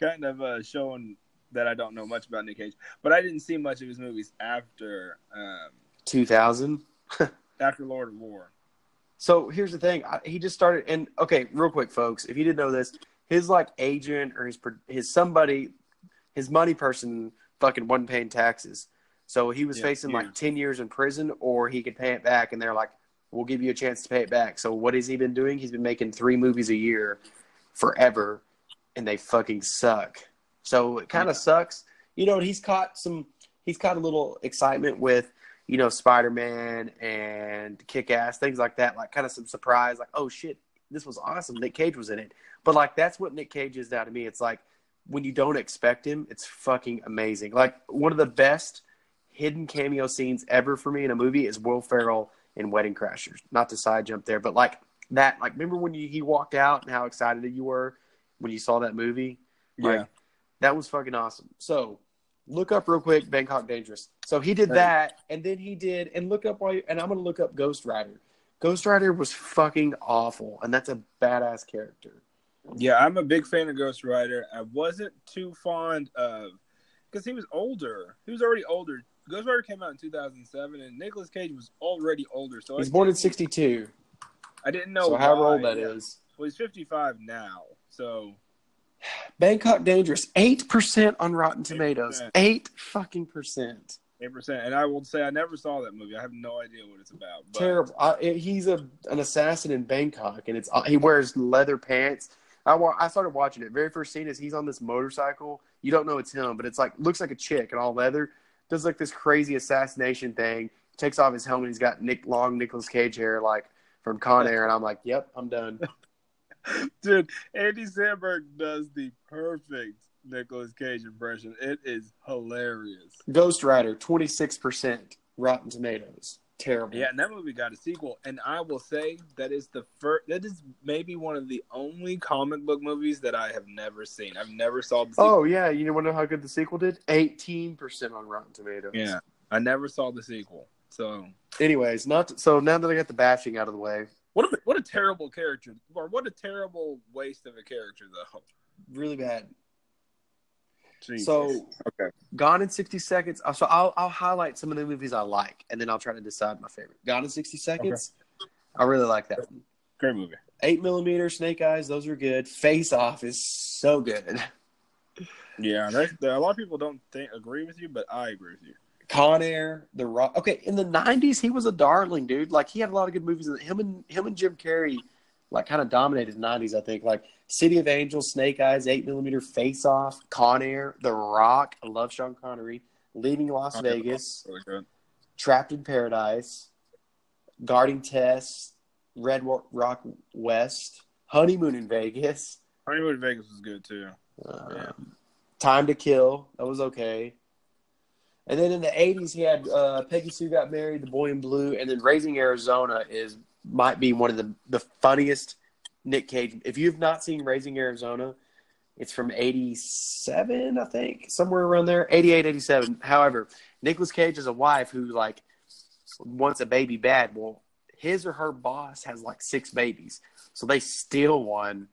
[SPEAKER 1] kind of uh, showing that I don't know much about Nick Cage, but I didn't see much of his movies after um,
[SPEAKER 2] 2000. [laughs]
[SPEAKER 1] after Lord of War.
[SPEAKER 2] So here's the thing: I, he just started. And okay, real quick, folks, if you didn't know this, his like agent or his his somebody, his money person, fucking wasn't paying taxes, so he was
[SPEAKER 1] Yeah,
[SPEAKER 2] facing
[SPEAKER 1] yeah.
[SPEAKER 2] like ten years in prison, or he could pay it back, and they're like, "We'll give you a chance to pay it back." So what has he been doing? He's been making three movies a year, forever, and they fucking suck. So it kind of sucks. You know, he's caught some. He's caught a little excitement with you know, Spider Man and Kick Ass, things like that, like kind of some surprise, like, oh shit, this was awesome. Nick Cage was in it. But like that's what Nick Cage is now to me. It's like when you don't expect him, it's fucking amazing. Like one of the best hidden cameo scenes ever for me in a movie is Will Ferrell in Wedding Crashers. Not to side jump there, but like that, like remember when you, he walked out and how excited you were when you saw that movie? Like,
[SPEAKER 1] Yeah.
[SPEAKER 2] that was fucking awesome. So look up real quick Bangkok Dangerous. So he did
[SPEAKER 1] Right.
[SPEAKER 2] that, and then he did, and look up while you, and I'm gonna look up Ghost Rider. Ghost Rider was fucking awful, and that's a badass character.
[SPEAKER 1] Yeah, I'm a big fan of Ghost Rider. I wasn't too fond of because he was older. He was already older. Ghost Rider came out in 2007, and Nicolas Cage was already older. So
[SPEAKER 2] He's born in '62,
[SPEAKER 1] I didn't know.
[SPEAKER 2] so
[SPEAKER 1] why.
[SPEAKER 2] old that is.
[SPEAKER 1] Well, he's 55 now. So
[SPEAKER 2] Bangkok Dangerous, eight percent on Rotten Tomatoes,
[SPEAKER 1] 8%.
[SPEAKER 2] eight fucking percent.
[SPEAKER 1] eight percent. And I will say I never saw that movie. I have no idea what it's about. But
[SPEAKER 2] Terrible. I, he's a an assassin in Bangkok, and it's uh, he wears leather pants. I wa- I started watching it. Very first scene is he's on this motorcycle. You don't know it's him, but it's like looks like a chick in all leather. Does like this crazy assassination thing. Takes off his helmet. He's got Nick long Nicolas Cage hair, like from Con Air, and I'm like, yep, I'm done. [laughs]
[SPEAKER 1] dude, Andy Samberg does the perfect Nicolas Cage impression. It is hilarious.
[SPEAKER 2] Ghost Rider, twenty six percent Rotten Tomatoes. Terrible.
[SPEAKER 1] Yeah, and that movie got a sequel, and I will say that is the first. That is maybe one of the only comic book movies that I have never seen. I've never saw the oh, sequel.
[SPEAKER 2] Oh yeah, you want to know how good the sequel did? Eighteen percent on Rotten Tomatoes.
[SPEAKER 1] yeah, I never saw the sequel. So
[SPEAKER 2] Anyways, not to, so now that I got the bashing out of the way,
[SPEAKER 1] what a what a terrible character, or what a terrible waste of a character, though.
[SPEAKER 2] really bad.
[SPEAKER 1] Jesus.
[SPEAKER 2] So
[SPEAKER 1] okay,
[SPEAKER 2] Gone in 60 Seconds. uh, So I'll, I'll highlight some of the movies I like, and then I'll try to decide my favorite. Gone in 60 Seconds. I really like that one.
[SPEAKER 1] great movie.
[SPEAKER 2] Eight millimeter Snake Eyes. Those are good. Face Off is so good.
[SPEAKER 1] Yeah, there, there, a lot of people don't think agree with you, but I agree with you.
[SPEAKER 2] Con Air, The Rock. Okay, in the 90s, he was a darling, dude. Like he had a lot of good movies. Him and him and Jim Carrey, like kind of dominated the 90s. I think like City of Angels, Snake Eyes, Eight millimeter Face Off, Con Air, The Rock. I love Sean Connery. Leaving Las
[SPEAKER 1] Okay.
[SPEAKER 2] Vegas.
[SPEAKER 1] Really.
[SPEAKER 2] Trapped in Paradise, Guarding Tess, Red Rock West, Honeymoon in Vegas,
[SPEAKER 1] Honeymoon in Vegas was good too.
[SPEAKER 2] uh,
[SPEAKER 1] Yeah.
[SPEAKER 2] Time to Kill. That was okay. And then in the '80s, he had uh, Peggy Sue Got Married, The Boy in Blue, and then Raising Arizona is might be one of the the funniest Nick Cage. If you've not seen Raising Arizona, it's from '87, I think, somewhere around there, '88, '87. However, Nicolas Cage has a wife who like wants a baby bad. Well, his or her boss has like six babies, so they steal one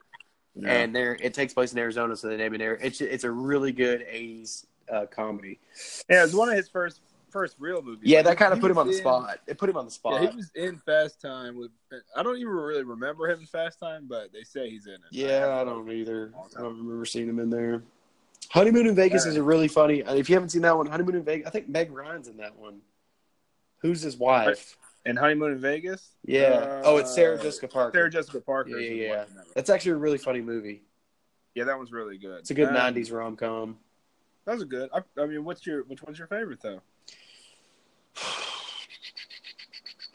[SPEAKER 1] Yeah.
[SPEAKER 2] and there it takes place in Arizona, so they name it Air. It's it's a really good '80s uh, comedy.
[SPEAKER 1] yeah, it was one of his first first real movies.
[SPEAKER 2] Yeah,
[SPEAKER 1] Like,
[SPEAKER 2] that kind of put him on the
[SPEAKER 1] in-
[SPEAKER 2] spot. It put him on the spot.
[SPEAKER 1] Yeah, he was in Fast Time with. I don't even really remember him in Fast Time, but they say he's in it.
[SPEAKER 2] Yeah, I don't either. I don't remember seeing him in there. Honeymoon in Vegas
[SPEAKER 1] Yeah.
[SPEAKER 2] is a really funny. uh, If you haven't seen that one, Honeymoon in Vegas. I think Meg Ryan's in that one. Who's his wife?
[SPEAKER 1] And Honeymoon in Vegas.
[SPEAKER 2] Yeah.
[SPEAKER 1] Uh,
[SPEAKER 2] oh, it's Sarah Jessica Parker.
[SPEAKER 1] Sarah Jessica Parker.
[SPEAKER 2] Yeah, yeah, yeah.
[SPEAKER 1] in that one.
[SPEAKER 2] That's actually a really funny movie.
[SPEAKER 1] Yeah, that one's really good.
[SPEAKER 2] It's a good
[SPEAKER 1] Um,
[SPEAKER 2] '90s rom com.
[SPEAKER 1] That was good. I, I mean, what's your which one's your favorite though?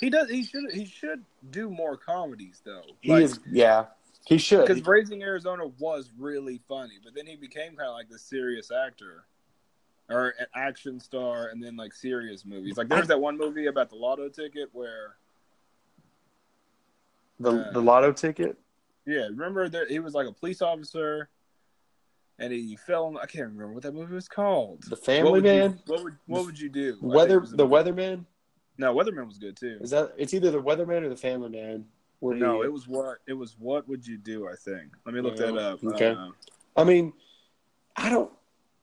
[SPEAKER 1] He does. He should. He should do more comedies though.
[SPEAKER 2] He is. Yeah, he should.
[SPEAKER 1] because Raising Arizona was really funny, but then he became kind of like the serious actor or an action star, and then like serious movies. Like there's that one movie about the lotto ticket where,
[SPEAKER 2] the uh, the lotto ticket.
[SPEAKER 1] yeah, remember that he was like a police officer, and he fell. In, I can't remember what that movie was called.
[SPEAKER 2] The
[SPEAKER 1] What
[SPEAKER 2] Family
[SPEAKER 1] you-
[SPEAKER 2] Man.
[SPEAKER 1] what would What would you do?
[SPEAKER 2] Weather. The
[SPEAKER 1] movie.
[SPEAKER 2] Weatherman.
[SPEAKER 1] No, Weatherman was good too.
[SPEAKER 2] Is that? It's either the Weatherman or the Family Man. Where
[SPEAKER 1] No,
[SPEAKER 2] he-
[SPEAKER 1] it was what it was. What would you do? I think. Let me look that up.
[SPEAKER 2] okay.
[SPEAKER 1] Uh,
[SPEAKER 2] I mean, I don't.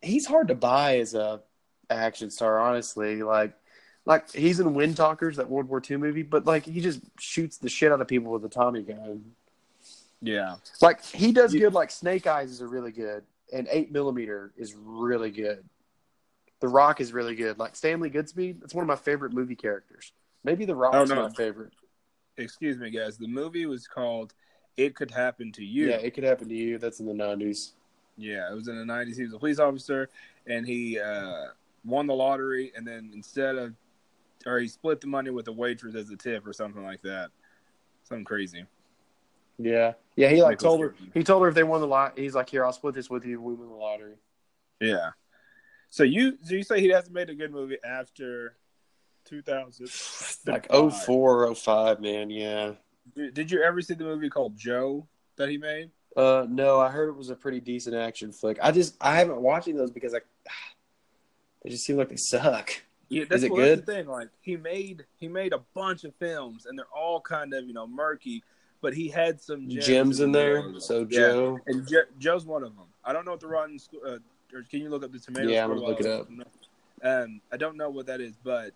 [SPEAKER 2] he's hard to buy as a action star, honestly. Like, like he's in Wind Talkers, that World War II movie, but like he just shoots the shit out of people with a Tommy gun.
[SPEAKER 1] Yeah.
[SPEAKER 2] Like he does good. Like Snake Eyes are really good, and Eight Millimeter is really good. The Rock is really good. Like Stanley Goodspeed, that's one of my favorite movie characters. Maybe The Rock
[SPEAKER 1] Oh,
[SPEAKER 2] is
[SPEAKER 1] no.
[SPEAKER 2] my favorite.
[SPEAKER 1] Excuse me, guys. The movie was called "It Could Happen to You."
[SPEAKER 2] Yeah, it could happen to you. That's in the nineties.
[SPEAKER 1] Yeah, it was in the '90s. He was a police officer, and he uh, won the lottery. And then instead of, or he split the money with a waitress as a tip, or something like that. Something crazy.
[SPEAKER 2] Yeah, yeah. He like told her. He told her if they won the lot, he's like, "Here, I'll split this with you. We win the lottery."
[SPEAKER 1] Yeah. So you, so you say he hasn't made a good movie after 2000?
[SPEAKER 2] Like oh four, oh five, man. Yeah.
[SPEAKER 1] Did did you ever see the movie called Joe that he made?
[SPEAKER 2] Uh, no, I heard it was a pretty decent action flick. I just I haven't watching those because I [sighs] they just seem like they suck.
[SPEAKER 1] Yeah, that's,
[SPEAKER 2] it
[SPEAKER 1] well, that's the thing. Like he made he made a bunch of films, and they're all kind of you know murky, but he had some gems,
[SPEAKER 2] Gems in there.
[SPEAKER 1] those.
[SPEAKER 2] So
[SPEAKER 1] Yeah.
[SPEAKER 2] Joe,
[SPEAKER 1] and jo- Joe's one of them. I don't know what the Rotten. Uh, or can you look up the tomato?
[SPEAKER 2] Yeah, I'm gonna look it
[SPEAKER 1] Um, I don't know what that is, but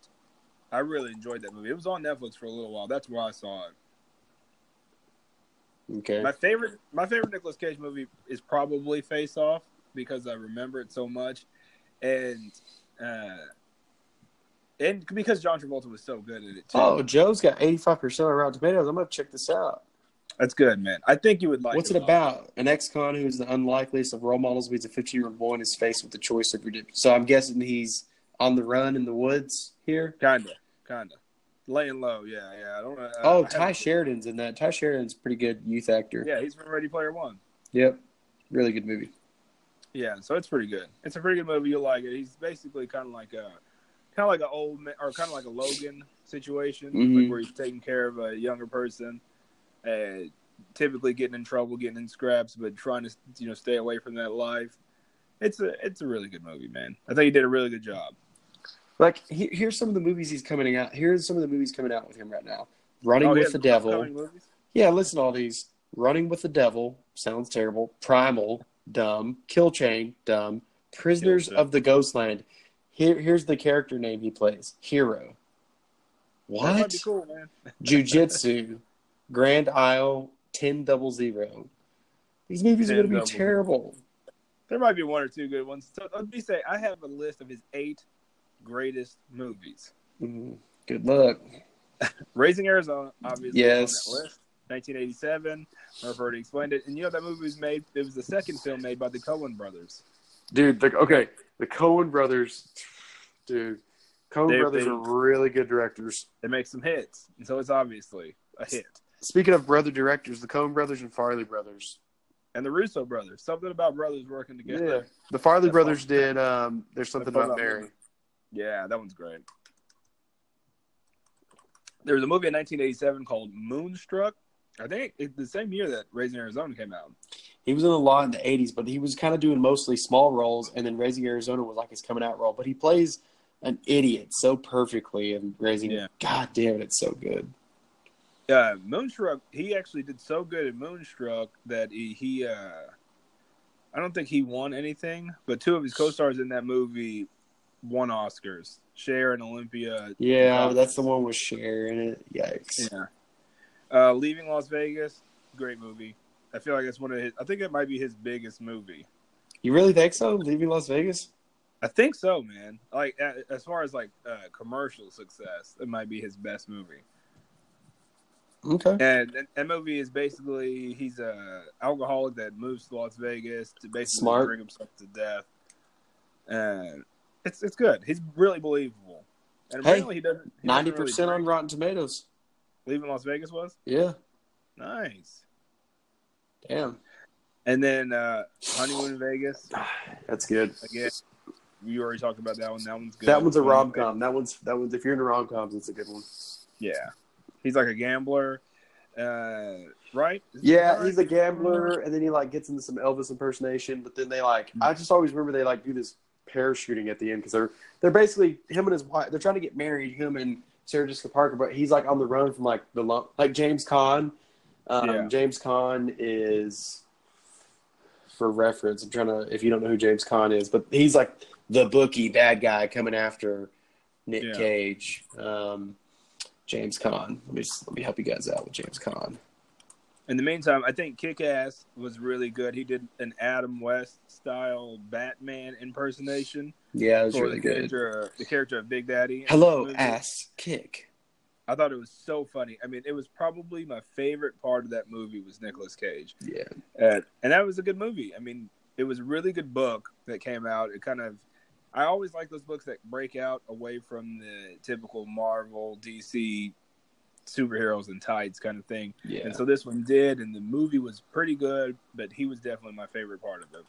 [SPEAKER 1] I really enjoyed that movie. It was on Netflix for a little while. That's where I saw it.
[SPEAKER 2] okay.
[SPEAKER 1] My favorite, my favorite Nicolas Cage movie is probably Face Off because I remember it so much, and uh, and because John Travolta was so good at it too.
[SPEAKER 2] Oh, Joe's got eighty five percent on Rotten Tomatoes. I'm gonna check this out.
[SPEAKER 1] That's good, man. I think you would like.
[SPEAKER 2] What's it
[SPEAKER 1] lot.
[SPEAKER 2] about? An ex-con who's the unlikeliest of role models meets a 15-year-old boy and is faced with the choice of redemption. So I'm guessing he's on the run in the woods here.
[SPEAKER 1] Kinda, kinda. Laying low, yeah, yeah. I don't
[SPEAKER 2] oh,
[SPEAKER 1] I Tye
[SPEAKER 2] Sheridan's in that. Tye Sheridan's a pretty good youth actor.
[SPEAKER 1] Yeah, he's from Ready Player One.
[SPEAKER 2] Yep. Really good movie.
[SPEAKER 1] Yeah, so it's pretty good. It's a pretty good movie. You'll like it. He's basically kind of like a, kind of like an old man, or kind of like a Logan situation,
[SPEAKER 2] Mhm.
[SPEAKER 1] like where he's taking care of a younger person, uh, typically getting in trouble, getting in scraps, but trying to you know stay away from that life. It's a it's a really good movie, man. I think he did a really good job.
[SPEAKER 2] Like he, here's some of the movies he's coming out. Here's some of the movies coming out with him right now. Running
[SPEAKER 1] Oh,
[SPEAKER 2] with
[SPEAKER 1] has
[SPEAKER 2] the Devil. Yeah, listen to all these. Running with the Devil sounds terrible. Primal, dumb. Kill Chain, dumb. Prisoners
[SPEAKER 1] Kill
[SPEAKER 2] of the Ghostland. Here, here's the character name he plays. Hero.
[SPEAKER 1] That might
[SPEAKER 2] What?
[SPEAKER 1] be cool, man. [laughs]
[SPEAKER 2] Jujitsu. Grand Isle. Ten double zero. These movies are going to be terrible.
[SPEAKER 1] There might be one or two good ones. So let me say, I have a list of his eight greatest movies.
[SPEAKER 2] Mm, good luck. [laughs]
[SPEAKER 1] Raising Arizona, obviously,
[SPEAKER 2] Yes.
[SPEAKER 1] on that list. 1987. I've already explained it. And you know that movie was made. It was the second film made by the Coen brothers.
[SPEAKER 2] Dude, the, okay, the Coen brothers, dude,
[SPEAKER 1] Coen
[SPEAKER 2] brothers
[SPEAKER 1] they-
[SPEAKER 2] are really good directors.
[SPEAKER 1] They make some hits, and so it's obviously a hit.
[SPEAKER 2] Speaking of brother directors, the Coen brothers and Farrelly brothers.
[SPEAKER 1] And the Russo brothers. Something about brothers working together.
[SPEAKER 2] Yeah, the Farrelly
[SPEAKER 1] That's
[SPEAKER 2] brothers did. Um, there's something about
[SPEAKER 1] awesome.
[SPEAKER 2] Mary.
[SPEAKER 1] Yeah, that one's great. There was a movie in 1987 called Moonstruck. I think it's the same year that Raising Arizona came out.
[SPEAKER 2] He was in a lot in the '80s, but he was kind of doing mostly small roles, and then Raising Arizona was like his coming out role. But he plays an idiot so perfectly in Raising.
[SPEAKER 1] Yeah.
[SPEAKER 2] God damn it, it's so good.
[SPEAKER 1] Uh, Moonstruck, he actually did so good at Moonstruck that he, he uh, I don't think he won anything, but two of his co-stars in that movie won Oscars. Cher and Olympia.
[SPEAKER 2] Yeah,
[SPEAKER 1] Uh,
[SPEAKER 2] that's the one with Cher in it. Yikes.
[SPEAKER 1] Yeah. Uh, Leaving Las Vegas, great movie. I feel like it's one of his. I think it might be his biggest movie.
[SPEAKER 2] You really think so? Leaving Las Vegas?
[SPEAKER 1] I think so, man. Like as far as like uh, commercial success, it might be his best movie.
[SPEAKER 2] Okay.
[SPEAKER 1] And that is basically he's a alcoholic that moves to Las Vegas to basically
[SPEAKER 2] Smart.
[SPEAKER 1] drink himself to death. And it's it's good. He's really believable. And
[SPEAKER 2] Hey,
[SPEAKER 1] apparently he doesn't.
[SPEAKER 2] Ninety
[SPEAKER 1] really
[SPEAKER 2] percent on. Rotten Tomatoes.
[SPEAKER 1] Leaving Las Vegas was
[SPEAKER 2] Yeah.
[SPEAKER 1] nice.
[SPEAKER 2] Damn.
[SPEAKER 1] And then uh, honeymoon in Vegas [sighs]
[SPEAKER 2] That's good.
[SPEAKER 1] again. You already talked about that one. That one's good.
[SPEAKER 2] That one's a rom com. That one's that one's if you're into rom coms, it's a good one.
[SPEAKER 1] Yeah, he's like a gambler, uh, right? Is
[SPEAKER 2] Yeah,
[SPEAKER 1] that
[SPEAKER 2] he's a gambler, and then he like gets into some Elvis impersonation. But then they like, I just always remember they like do this parachuting at the end because they're they're basically him and his wife. They're trying to get married, him and Sarah Jessica Parker, but he's like on the run from like the lo- like James Caan. Um,
[SPEAKER 1] Yeah.
[SPEAKER 2] James Caan is for reference. I'm trying to if you don't know who James Caan is, but he's like the bookie bad guy coming after Nick
[SPEAKER 1] Yeah.
[SPEAKER 2] Cage. Um, James Caan. Let me just, let me help you guys out with James Caan.
[SPEAKER 1] In the meantime, I think Kick Ass was really good. He did an Adam West style Batman impersonation
[SPEAKER 2] Yeah, it was really
[SPEAKER 1] the
[SPEAKER 2] good.
[SPEAKER 1] character, the character of Big Daddy.
[SPEAKER 2] Hello, ass kick.
[SPEAKER 1] I thought it was so funny. I mean, it was probably my favorite part of that movie was Nicolas Cage,
[SPEAKER 2] Yeah,
[SPEAKER 1] uh, and that was a good movie. I mean, it was a really good book that came out. It kind of, I always like those books that break out away from the typical Marvel, DC superheroes and tights kind of thing.
[SPEAKER 2] yeah.
[SPEAKER 1] And so this one did, and the movie was pretty good, but he was definitely my favorite part of it.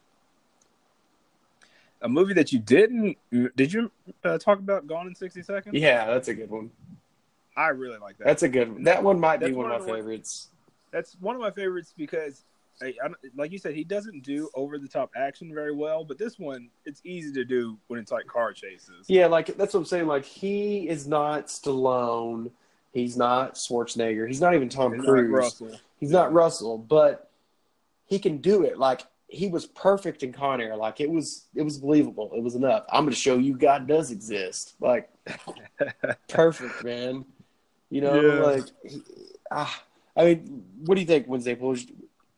[SPEAKER 1] A movie that you didn't did you uh, talk about Gone in sixty seconds?
[SPEAKER 2] yeah, that's a good one.
[SPEAKER 1] I really like that.
[SPEAKER 2] That's a good one. That one might be one
[SPEAKER 1] one
[SPEAKER 2] of my
[SPEAKER 1] ones-
[SPEAKER 2] favorites.
[SPEAKER 1] That's one of my favorites because, I, I, like you said, he doesn't do over the top action very well. But this one, it's easy to do when it's like car chases.
[SPEAKER 2] Yeah, like that's what I'm saying. Like he is not Stallone. He's not Schwarzenegger. He's not even Tom
[SPEAKER 1] He's not
[SPEAKER 2] Cruise.
[SPEAKER 1] Russell.
[SPEAKER 2] He's not Russell, but he can do it. Like he was perfect in Con Air. Like it was, it was believable. It was enough. I'm going to show you God does exist. Like [laughs] perfect, man. You know,
[SPEAKER 1] Yeah.
[SPEAKER 2] like he, ah, I mean, what do you think, Wednesday?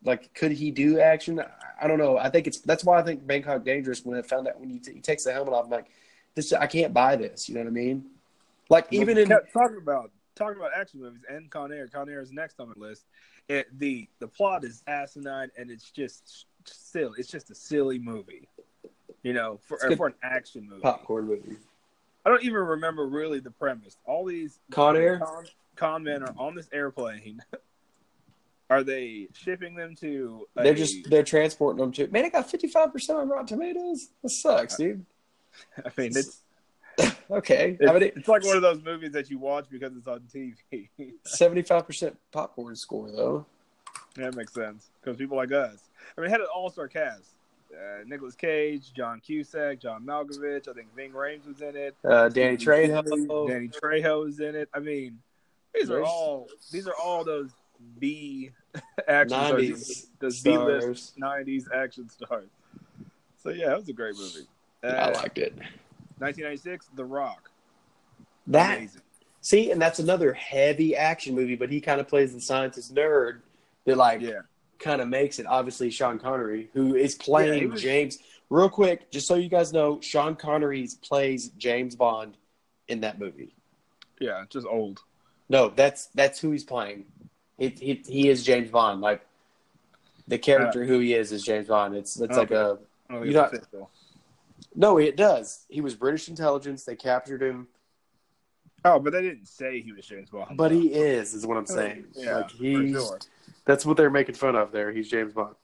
[SPEAKER 2] Like, could he do action? I- don't know. I think it's that's why I think Bangkok Dangerous. When I found out when he, t- he takes the helmet off, I'm like, this I can't buy this. You know what I mean? Like even in
[SPEAKER 1] talking about talking about action movies and Con Air. Con Air is next on the list. It, the the plot is asinine and it's just silly. It's just a silly movie, you know, for for an action movie.
[SPEAKER 2] popcorn movie,
[SPEAKER 1] I don't even remember really the premise. All these
[SPEAKER 2] Con Air.
[SPEAKER 1] con, con men are on this airplane. [laughs] are they shipping them to?
[SPEAKER 2] They're just they're transporting them to. Man, it got 55 percent on Rotten Tomatoes. That sucks, dude. [laughs]
[SPEAKER 1] I mean, it's [laughs]
[SPEAKER 2] Okay,
[SPEAKER 1] it's,
[SPEAKER 2] I mean,
[SPEAKER 1] it's like one of those movies that you watch because it's on TV. [laughs]
[SPEAKER 2] 75 percent popcorn score though.
[SPEAKER 1] that makes sense because people like us. I mean, it had an all-star cast: uh, Nicolas Cage, John Cusack, John Malkovich. I think Ving Rhames was in it.
[SPEAKER 2] Uh, Danny Trejo.
[SPEAKER 1] Danny Trejo was in it. I mean, these are all these are all those B action stars,
[SPEAKER 2] 90s
[SPEAKER 1] those B list '90s action stars. So yeah, it was a great movie. Uh,
[SPEAKER 2] I liked it.
[SPEAKER 1] 1996, The Rock.
[SPEAKER 2] That
[SPEAKER 1] Amazing.
[SPEAKER 2] see, and that's another heavy action movie, but he kind of plays the scientist nerd that like
[SPEAKER 1] Yeah,
[SPEAKER 2] kind of makes it. Obviously, Sean Connery, who is playing
[SPEAKER 1] Yeah, was-
[SPEAKER 2] James. Real quick, just so you guys know, Sean Connery plays James Bond in that movie.
[SPEAKER 1] yeah, just old.
[SPEAKER 2] No, that's that's who he's playing. He he, he is James Bond. Like the character who he is is James Bond. It's it's like a
[SPEAKER 1] don't
[SPEAKER 2] You know- no. It does. He was British intelligence. They captured him,
[SPEAKER 1] Oh, but they didn't say he was James Bond.
[SPEAKER 2] but he is. Is what I'm saying.
[SPEAKER 1] yeah,
[SPEAKER 2] like he's
[SPEAKER 1] sure.
[SPEAKER 2] that's what they're making fun of there. He's James Bond.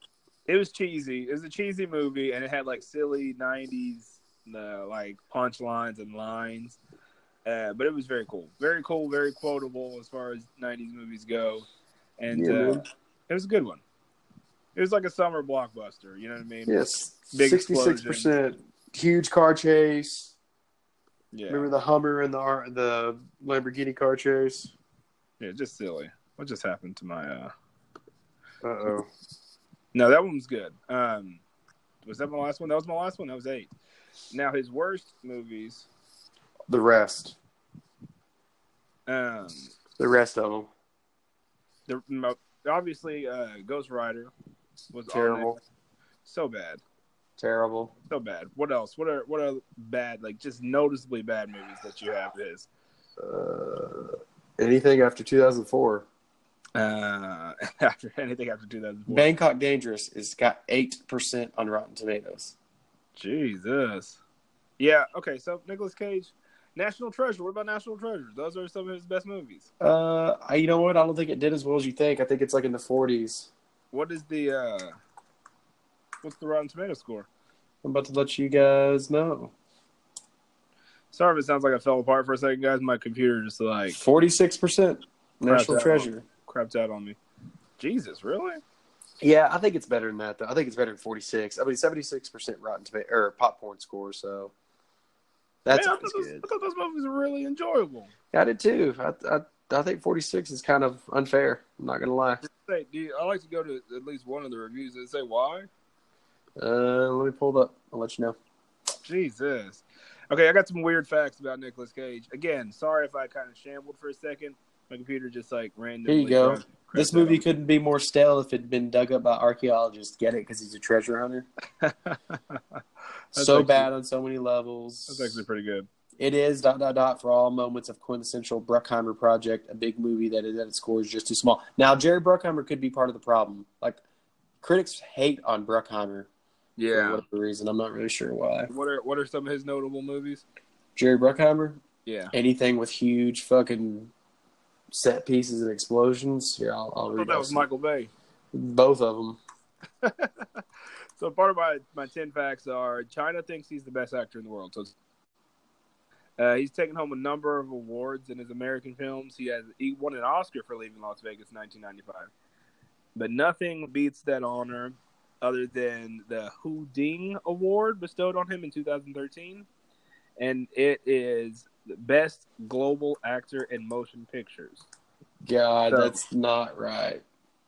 [SPEAKER 1] It was cheesy. It was a cheesy movie, and it had like silly '90s uh, like punchlines and lines. Uh, but it was very cool, very cool, very quotable as far as '90s movies go, and
[SPEAKER 2] Yeah,
[SPEAKER 1] uh, it was a good one. It was like a summer blockbuster. You know what I mean?
[SPEAKER 2] Yes,
[SPEAKER 1] Big
[SPEAKER 2] sixty six percent. Huge car chase.
[SPEAKER 1] Yeah.
[SPEAKER 2] Remember the Hummer and the the Lamborghini car chase.
[SPEAKER 1] Yeah, just silly. What just happened to my? uh
[SPEAKER 2] Uh oh.
[SPEAKER 1] No, that one was good. Um, was that my last one? That was my last one. That was eight. Now his worst movies.
[SPEAKER 2] The rest.
[SPEAKER 1] Um,
[SPEAKER 2] The rest of them.
[SPEAKER 1] The obviously uh, Ghost Rider was
[SPEAKER 2] Terrible.
[SPEAKER 1] So bad,
[SPEAKER 2] Terrible.
[SPEAKER 1] so bad. What else? What are what are bad like just noticeably bad movies that you have? Is
[SPEAKER 2] Uh, anything after 2004.
[SPEAKER 1] uh, [laughs] after anything after two thousand four?
[SPEAKER 2] Bangkok Dangerous is got eight percent on Rotten Tomatoes.
[SPEAKER 1] Jesus. Yeah. Okay. So Nicolas Cage, National Treasure. What about National Treasure? Those are some of his best movies.
[SPEAKER 2] Uh, I, you know what? I don't think it did as well as you think. I think it's like in the 40s.
[SPEAKER 1] What is the uh, what's the Rotten Tomato score?
[SPEAKER 2] I'm about to let you guys know.
[SPEAKER 1] Sorry if it sounds like I fell apart for a second, guys. My computer just like
[SPEAKER 2] 46% National
[SPEAKER 1] that
[SPEAKER 2] Treasure.
[SPEAKER 1] crapped out on me. Jesus, really?
[SPEAKER 2] Yeah, I think it's better than that though. I think it's better than 46. I mean, 76% Rotten Tomato or popcorn score. So that's
[SPEAKER 1] Man, I, thought those. I thought those movies were really enjoyable.
[SPEAKER 2] I did too. I, I I think 46 is kind of unfair. I'm not gonna lie.
[SPEAKER 1] Do you, I like to go to at least one of the reviews and say why.
[SPEAKER 2] Uh, let me pull it up. I'll let you know.
[SPEAKER 1] Jesus. Okay, I got some weird facts about Nicolas Cage. Again, sorry if I kind of shambled for a second. My computer just like randomly.
[SPEAKER 2] Here you go.
[SPEAKER 1] crashed-
[SPEAKER 2] This movie
[SPEAKER 1] out
[SPEAKER 2] couldn't be more stale if it'd been dug up by archaeologists. Get it? Because he's a treasure hunter.
[SPEAKER 1] on [laughs] me. That's
[SPEAKER 2] so
[SPEAKER 1] actually-
[SPEAKER 2] bad on so many levels.
[SPEAKER 1] That's actually pretty good.
[SPEAKER 2] It is dot dot dot for all moments of quintessential Bruckheimer project, a big movie that is at its core is just too small. Now Jerry Bruckheimer could be part of the problem. Like critics hate on Bruckheimer Yeah, for whatever reason. I'm not really sure why.
[SPEAKER 1] What are what are some of his notable movies?
[SPEAKER 2] Jerry Bruckheimer,
[SPEAKER 1] Yeah.
[SPEAKER 2] anything with huge fucking set pieces and explosions. Here, I'll, I'll read
[SPEAKER 1] that was
[SPEAKER 2] those.
[SPEAKER 1] Michael Bay.
[SPEAKER 2] both of them. [laughs]
[SPEAKER 1] So part of my, my ten facts are China thinks he's the best actor in the world. So uh, he's taken home a number of awards in his American films. He has he won an Oscar for leaving Las Vegas in 1995, but nothing beats that honor other than the Huading Award bestowed on him in 2013, and it is best global actor in motion pictures.
[SPEAKER 2] God,
[SPEAKER 1] So-
[SPEAKER 2] that's not right.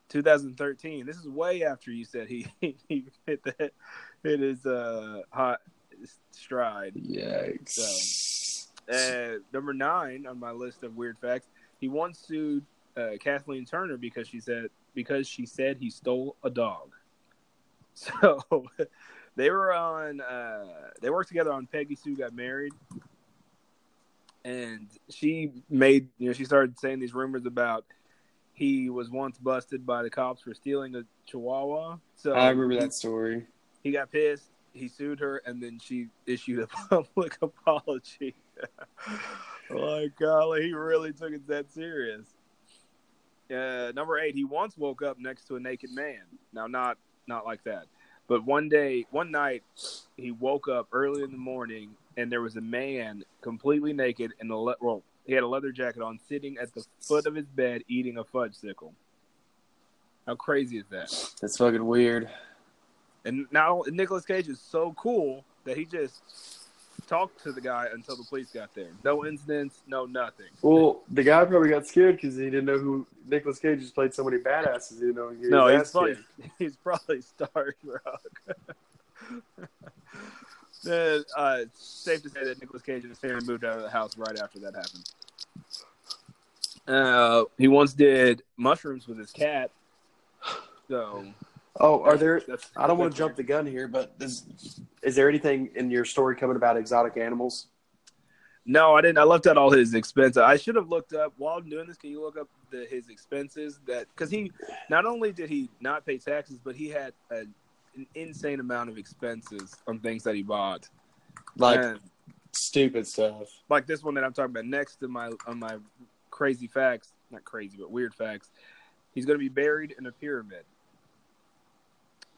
[SPEAKER 1] 2013. This is way after you said he [laughs] he hit that hit his uh hot stride.
[SPEAKER 2] Yikes.
[SPEAKER 1] Uh, number nine on my list of weird facts. He once sued uh, Kathleen Turner because she said because she said he stole a dog. [laughs] So they were on. Uh, they worked together on Peggy Sue Got Married, and she made you know she started saying these rumors about he was once busted by the cops for stealing a Chihuahua. So
[SPEAKER 2] I remember that story.
[SPEAKER 1] he got pissed. He sued her, and then she issued a [laughs] public apology. [laughs] like, golly, he really took it that serious. Uh, number eight, he once woke up next to a naked man. Now, not not like that, but one day, one night, he woke up early in the morning, and there was a man completely naked in a le- well, he had a leather jacket on, sitting at the foot of his bed eating a Fudgsicle. How crazy is that?
[SPEAKER 2] That's fucking weird.
[SPEAKER 1] And now Nicolas Cage is so cool that he just talked to the guy until the police got there. No incidents, no nothing.
[SPEAKER 2] Well, the guy probably got scared because he didn't know who Nicolas Cage has played so many badasses. He didn't know he
[SPEAKER 1] No, [laughs] he's probably he's probably starstruck. Then, uh, it's safe to say that Nicolas Cage and his family moved out of the house right after that happened. Uh, he once did mushrooms with his cat. So
[SPEAKER 2] Oh, are there?
[SPEAKER 1] That's,
[SPEAKER 2] I don't want to jump the gun here, but is, is there anything in your story coming about exotic animals?
[SPEAKER 1] No, I didn't. I left out all his expenses. I should have looked up while I'm doing this. Can you look up the, his expenses? That because he not only did he not pay taxes, but he had a, an insane amount of expenses on things that he bought.
[SPEAKER 2] Like
[SPEAKER 1] And,
[SPEAKER 2] stupid stuff.
[SPEAKER 1] like this one that I'm talking about next to my on my crazy facts, not crazy but weird facts. He's going to be buried in a pyramid.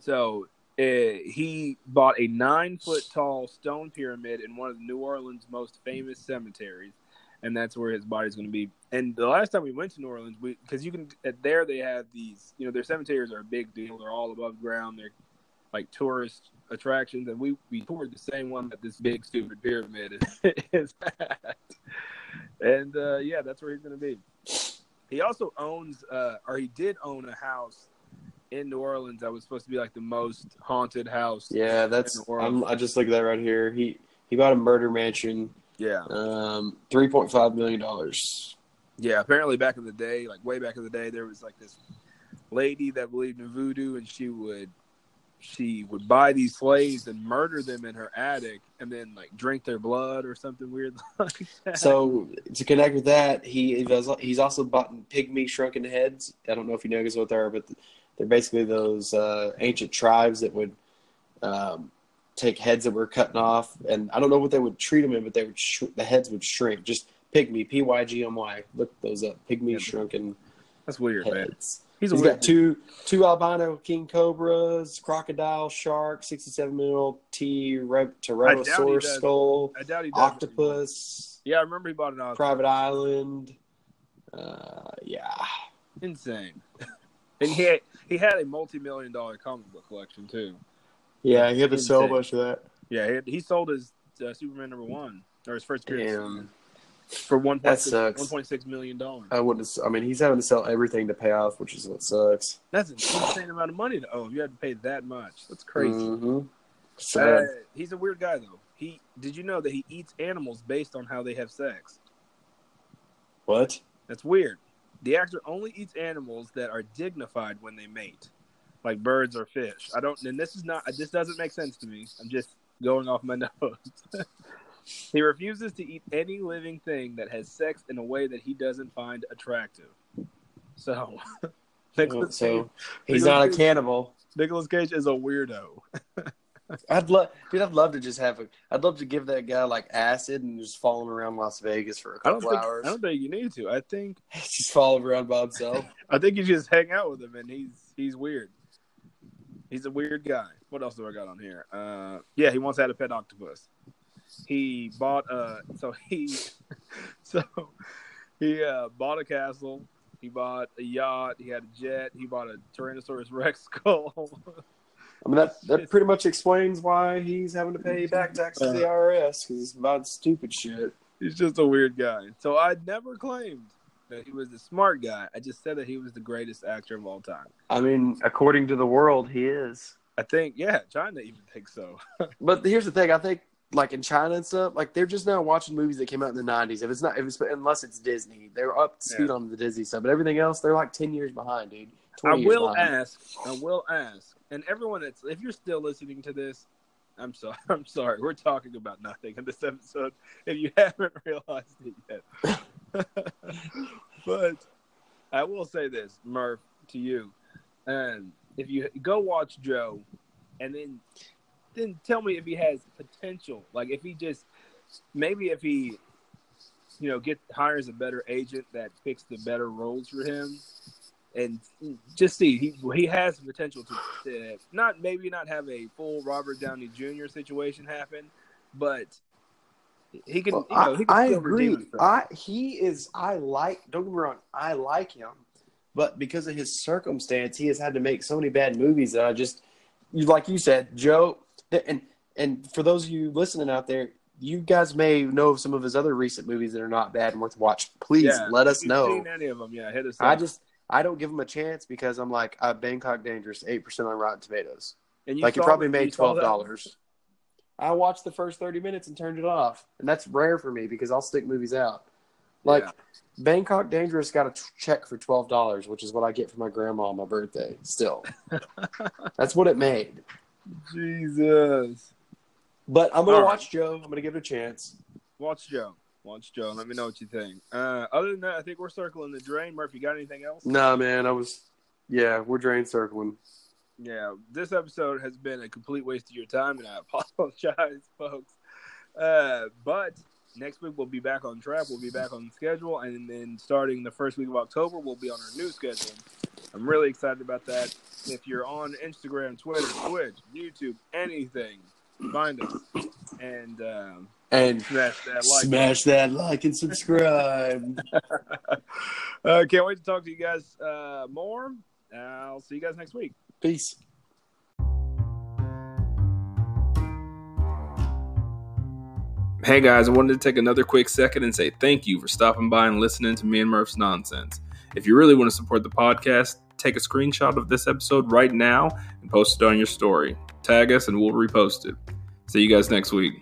[SPEAKER 1] So uh, he bought a nine foot tall stone pyramid in one of New Orleans' most famous cemeteries, and that's where his body's going to be. And the last time we went to New Orleans, we because you can at there they have these, you know, their cemeteries are a big deal. They're all above ground. They're like tourist attractions, and we we toured the same one that this big stupid pyramid is, [laughs] is at. And uh, yeah, that's where he's going to be. He also owns, uh, or he did own a house in New Orleans that was supposed to be like the most haunted house.
[SPEAKER 2] Yeah, that's.
[SPEAKER 1] In the world.
[SPEAKER 2] I'm, I just look at that right here. He he bought a murder mansion,
[SPEAKER 1] Yeah,
[SPEAKER 2] um, three point five million dollars.
[SPEAKER 1] yeah. Apparently, back in the day, like way back in the day, there was like this lady that believed in voodoo, and she would she would buy these slaves and murder them in her attic, and then like drink their blood or something weird [laughs] like that.
[SPEAKER 2] So to connect with that, he he he's also bought pygmy shrunken heads. I don't know if you know guys what they are, but they're basically those uh, ancient tribes that would um, take heads that were cutting off, and I don't know what they would treat them in, but they would sh- the heads would shrink. Just pygmy, p y g m y. Look those up. Pygmy
[SPEAKER 1] Yeah.
[SPEAKER 2] shrunken
[SPEAKER 1] that's weird, man.
[SPEAKER 2] Heads.
[SPEAKER 1] He's a
[SPEAKER 2] He's got two two albino king cobras, crocodile, shark, sixty seven mil T re- Tyrannosaurus skull,
[SPEAKER 1] I doubt he does.
[SPEAKER 2] octopus,
[SPEAKER 1] Yeah, I remember he bought an octopus.
[SPEAKER 2] private island. Uh, yeah,
[SPEAKER 1] Insane. [laughs] and he had, he had a multi-million dollar comic book collection too.
[SPEAKER 2] yeah, he had to sell a bunch of that.
[SPEAKER 1] Yeah, he, he sold his uh, Superman number one or his first appearance. For one
[SPEAKER 2] That sucks.
[SPEAKER 1] one point six million dollars.
[SPEAKER 2] I wouldn't. I mean, he's having to sell everything to pay off, which is what sucks.
[SPEAKER 1] That's an insane amount of money to owe. You had to pay that much. That's crazy.
[SPEAKER 2] Mm-hmm.
[SPEAKER 1] Uh,
[SPEAKER 2] Sad.
[SPEAKER 1] he's a weird guy though. He did you know that he eats animals based on how they have sex?
[SPEAKER 2] what?
[SPEAKER 1] That's weird. The actor only eats animals that are dignified when they mate, like birds or fish. I don't, and this is not. This doesn't make sense to me. I'm just going off my [laughs] notes. He refuses to eat any living thing that has sex in a way that he doesn't find attractive. So, [laughs] Nicolas,
[SPEAKER 2] So
[SPEAKER 1] Cage,
[SPEAKER 2] he's
[SPEAKER 1] Nicolas
[SPEAKER 2] not a cannibal.
[SPEAKER 1] Nicolas Cage is a weirdo. [laughs]
[SPEAKER 2] I'd love, dude. I'd love to just have a. I'd love to give that guy like acid and just follow him around Las Vegas for a
[SPEAKER 1] I don't
[SPEAKER 2] couple
[SPEAKER 1] think.
[SPEAKER 2] hours.
[SPEAKER 1] I don't think you need to. I think. [laughs]
[SPEAKER 2] just follow him around by himself.
[SPEAKER 1] I think you just hang out with him, and he's he's weird. He's a weird guy. What else do I got on here? Uh, yeah, he once had a pet octopus. He bought a so he [laughs] so he uh, bought a castle. He bought a yacht. He had a jet. He bought a Tyrannosaurus Rex skull. [laughs]
[SPEAKER 2] I mean, that that pretty much explains why he's having to pay [laughs] back taxes to the IRS because he's buying stupid shit.
[SPEAKER 1] he's just a weird guy. So I never claimed that he was a smart guy. I just said that he was the greatest actor of all time.
[SPEAKER 2] I mean, according to the world, he is.
[SPEAKER 1] I think, yeah, China even thinks so.
[SPEAKER 2] But here's the thing: I think, like in China and stuff, like they're just now watching movies that came out in the '90s. If it's not, if it's unless it's Disney, they're up to speed
[SPEAKER 1] Yeah.
[SPEAKER 2] on the Disney stuff. But everything else, they're like ten years behind, dude.
[SPEAKER 1] I will
[SPEAKER 2] behind.
[SPEAKER 1] ask. I will ask, and everyone that's if you're still listening to this, I'm sorry. [laughs] I'm sorry. We're talking about nothing in this episode. If you [laughs] haven't realized it yet, [laughs] but I will say this, Murph, to you, and if you go watch Joe, and then then tell me if he has potential. Like if he just maybe if he you know get hires a better agent that picks the better roles for him and just see he he has potential to, to not maybe not have a full Robert Downey Jr. situation happen, but he can
[SPEAKER 2] Well,
[SPEAKER 1] you know he can
[SPEAKER 2] I, I agree. I he is. I like. Don't get me wrong. I like him, but because of his circumstance, he has had to make so many bad movies that I just, you like you said, Joe, and and for those of you listening out there, you guys may know of some of his other recent movies that are not bad and worth watching. Please
[SPEAKER 1] Yeah,
[SPEAKER 2] let us know.
[SPEAKER 1] Seen any of them? Yeah, hit us.
[SPEAKER 2] I just I don't give him a chance because I'm like uh, Bangkok Dangerous, eight percent on Rotten Tomatoes.
[SPEAKER 1] and you
[SPEAKER 2] like it probably
[SPEAKER 1] you
[SPEAKER 2] made twelve dollars. I watched the first thirty minutes and turned it off, and that's rare for me because I'll stick movies out. Like
[SPEAKER 1] Yeah.
[SPEAKER 2] Bangkok Dangerous got a t- check for twelve dollars, which is what I get for my grandma on my birthday. Still, [laughs] that's what it made.
[SPEAKER 1] Jesus.
[SPEAKER 2] But I'm gonna
[SPEAKER 1] All right.
[SPEAKER 2] watch Joe. I'm gonna give it a chance.
[SPEAKER 1] Watch Joe. Watch Joe. Let me know what you think. Uh, other than that, I think we're circling the drain. Murphy, got anything else?
[SPEAKER 2] Nah, man, I was. Yeah, we're drain circling.
[SPEAKER 1] Yeah, this episode has been a complete waste of your time, and I [laughs] apologize, folks. Uh, but next week we'll be back on track. We'll be back on schedule, and then starting the first week of October, we'll be on our new schedule. I'm really excited about that. If you're on Instagram, Twitter, Twitch, YouTube, anything, find us and um,
[SPEAKER 2] And
[SPEAKER 1] smash that like.
[SPEAKER 2] smash that like and subscribe. [laughs]
[SPEAKER 1] uh, can't wait to talk to you guys uh, more. I'll see you guys next week.
[SPEAKER 2] Peace.
[SPEAKER 3] Hey guys, I wanted to take another quick second and say thank you for stopping by and listening to me and Murph's nonsense. If you really want to support the podcast, take a screenshot of this episode right now and post it on your story. Tag us and we'll repost it. See you guys next week.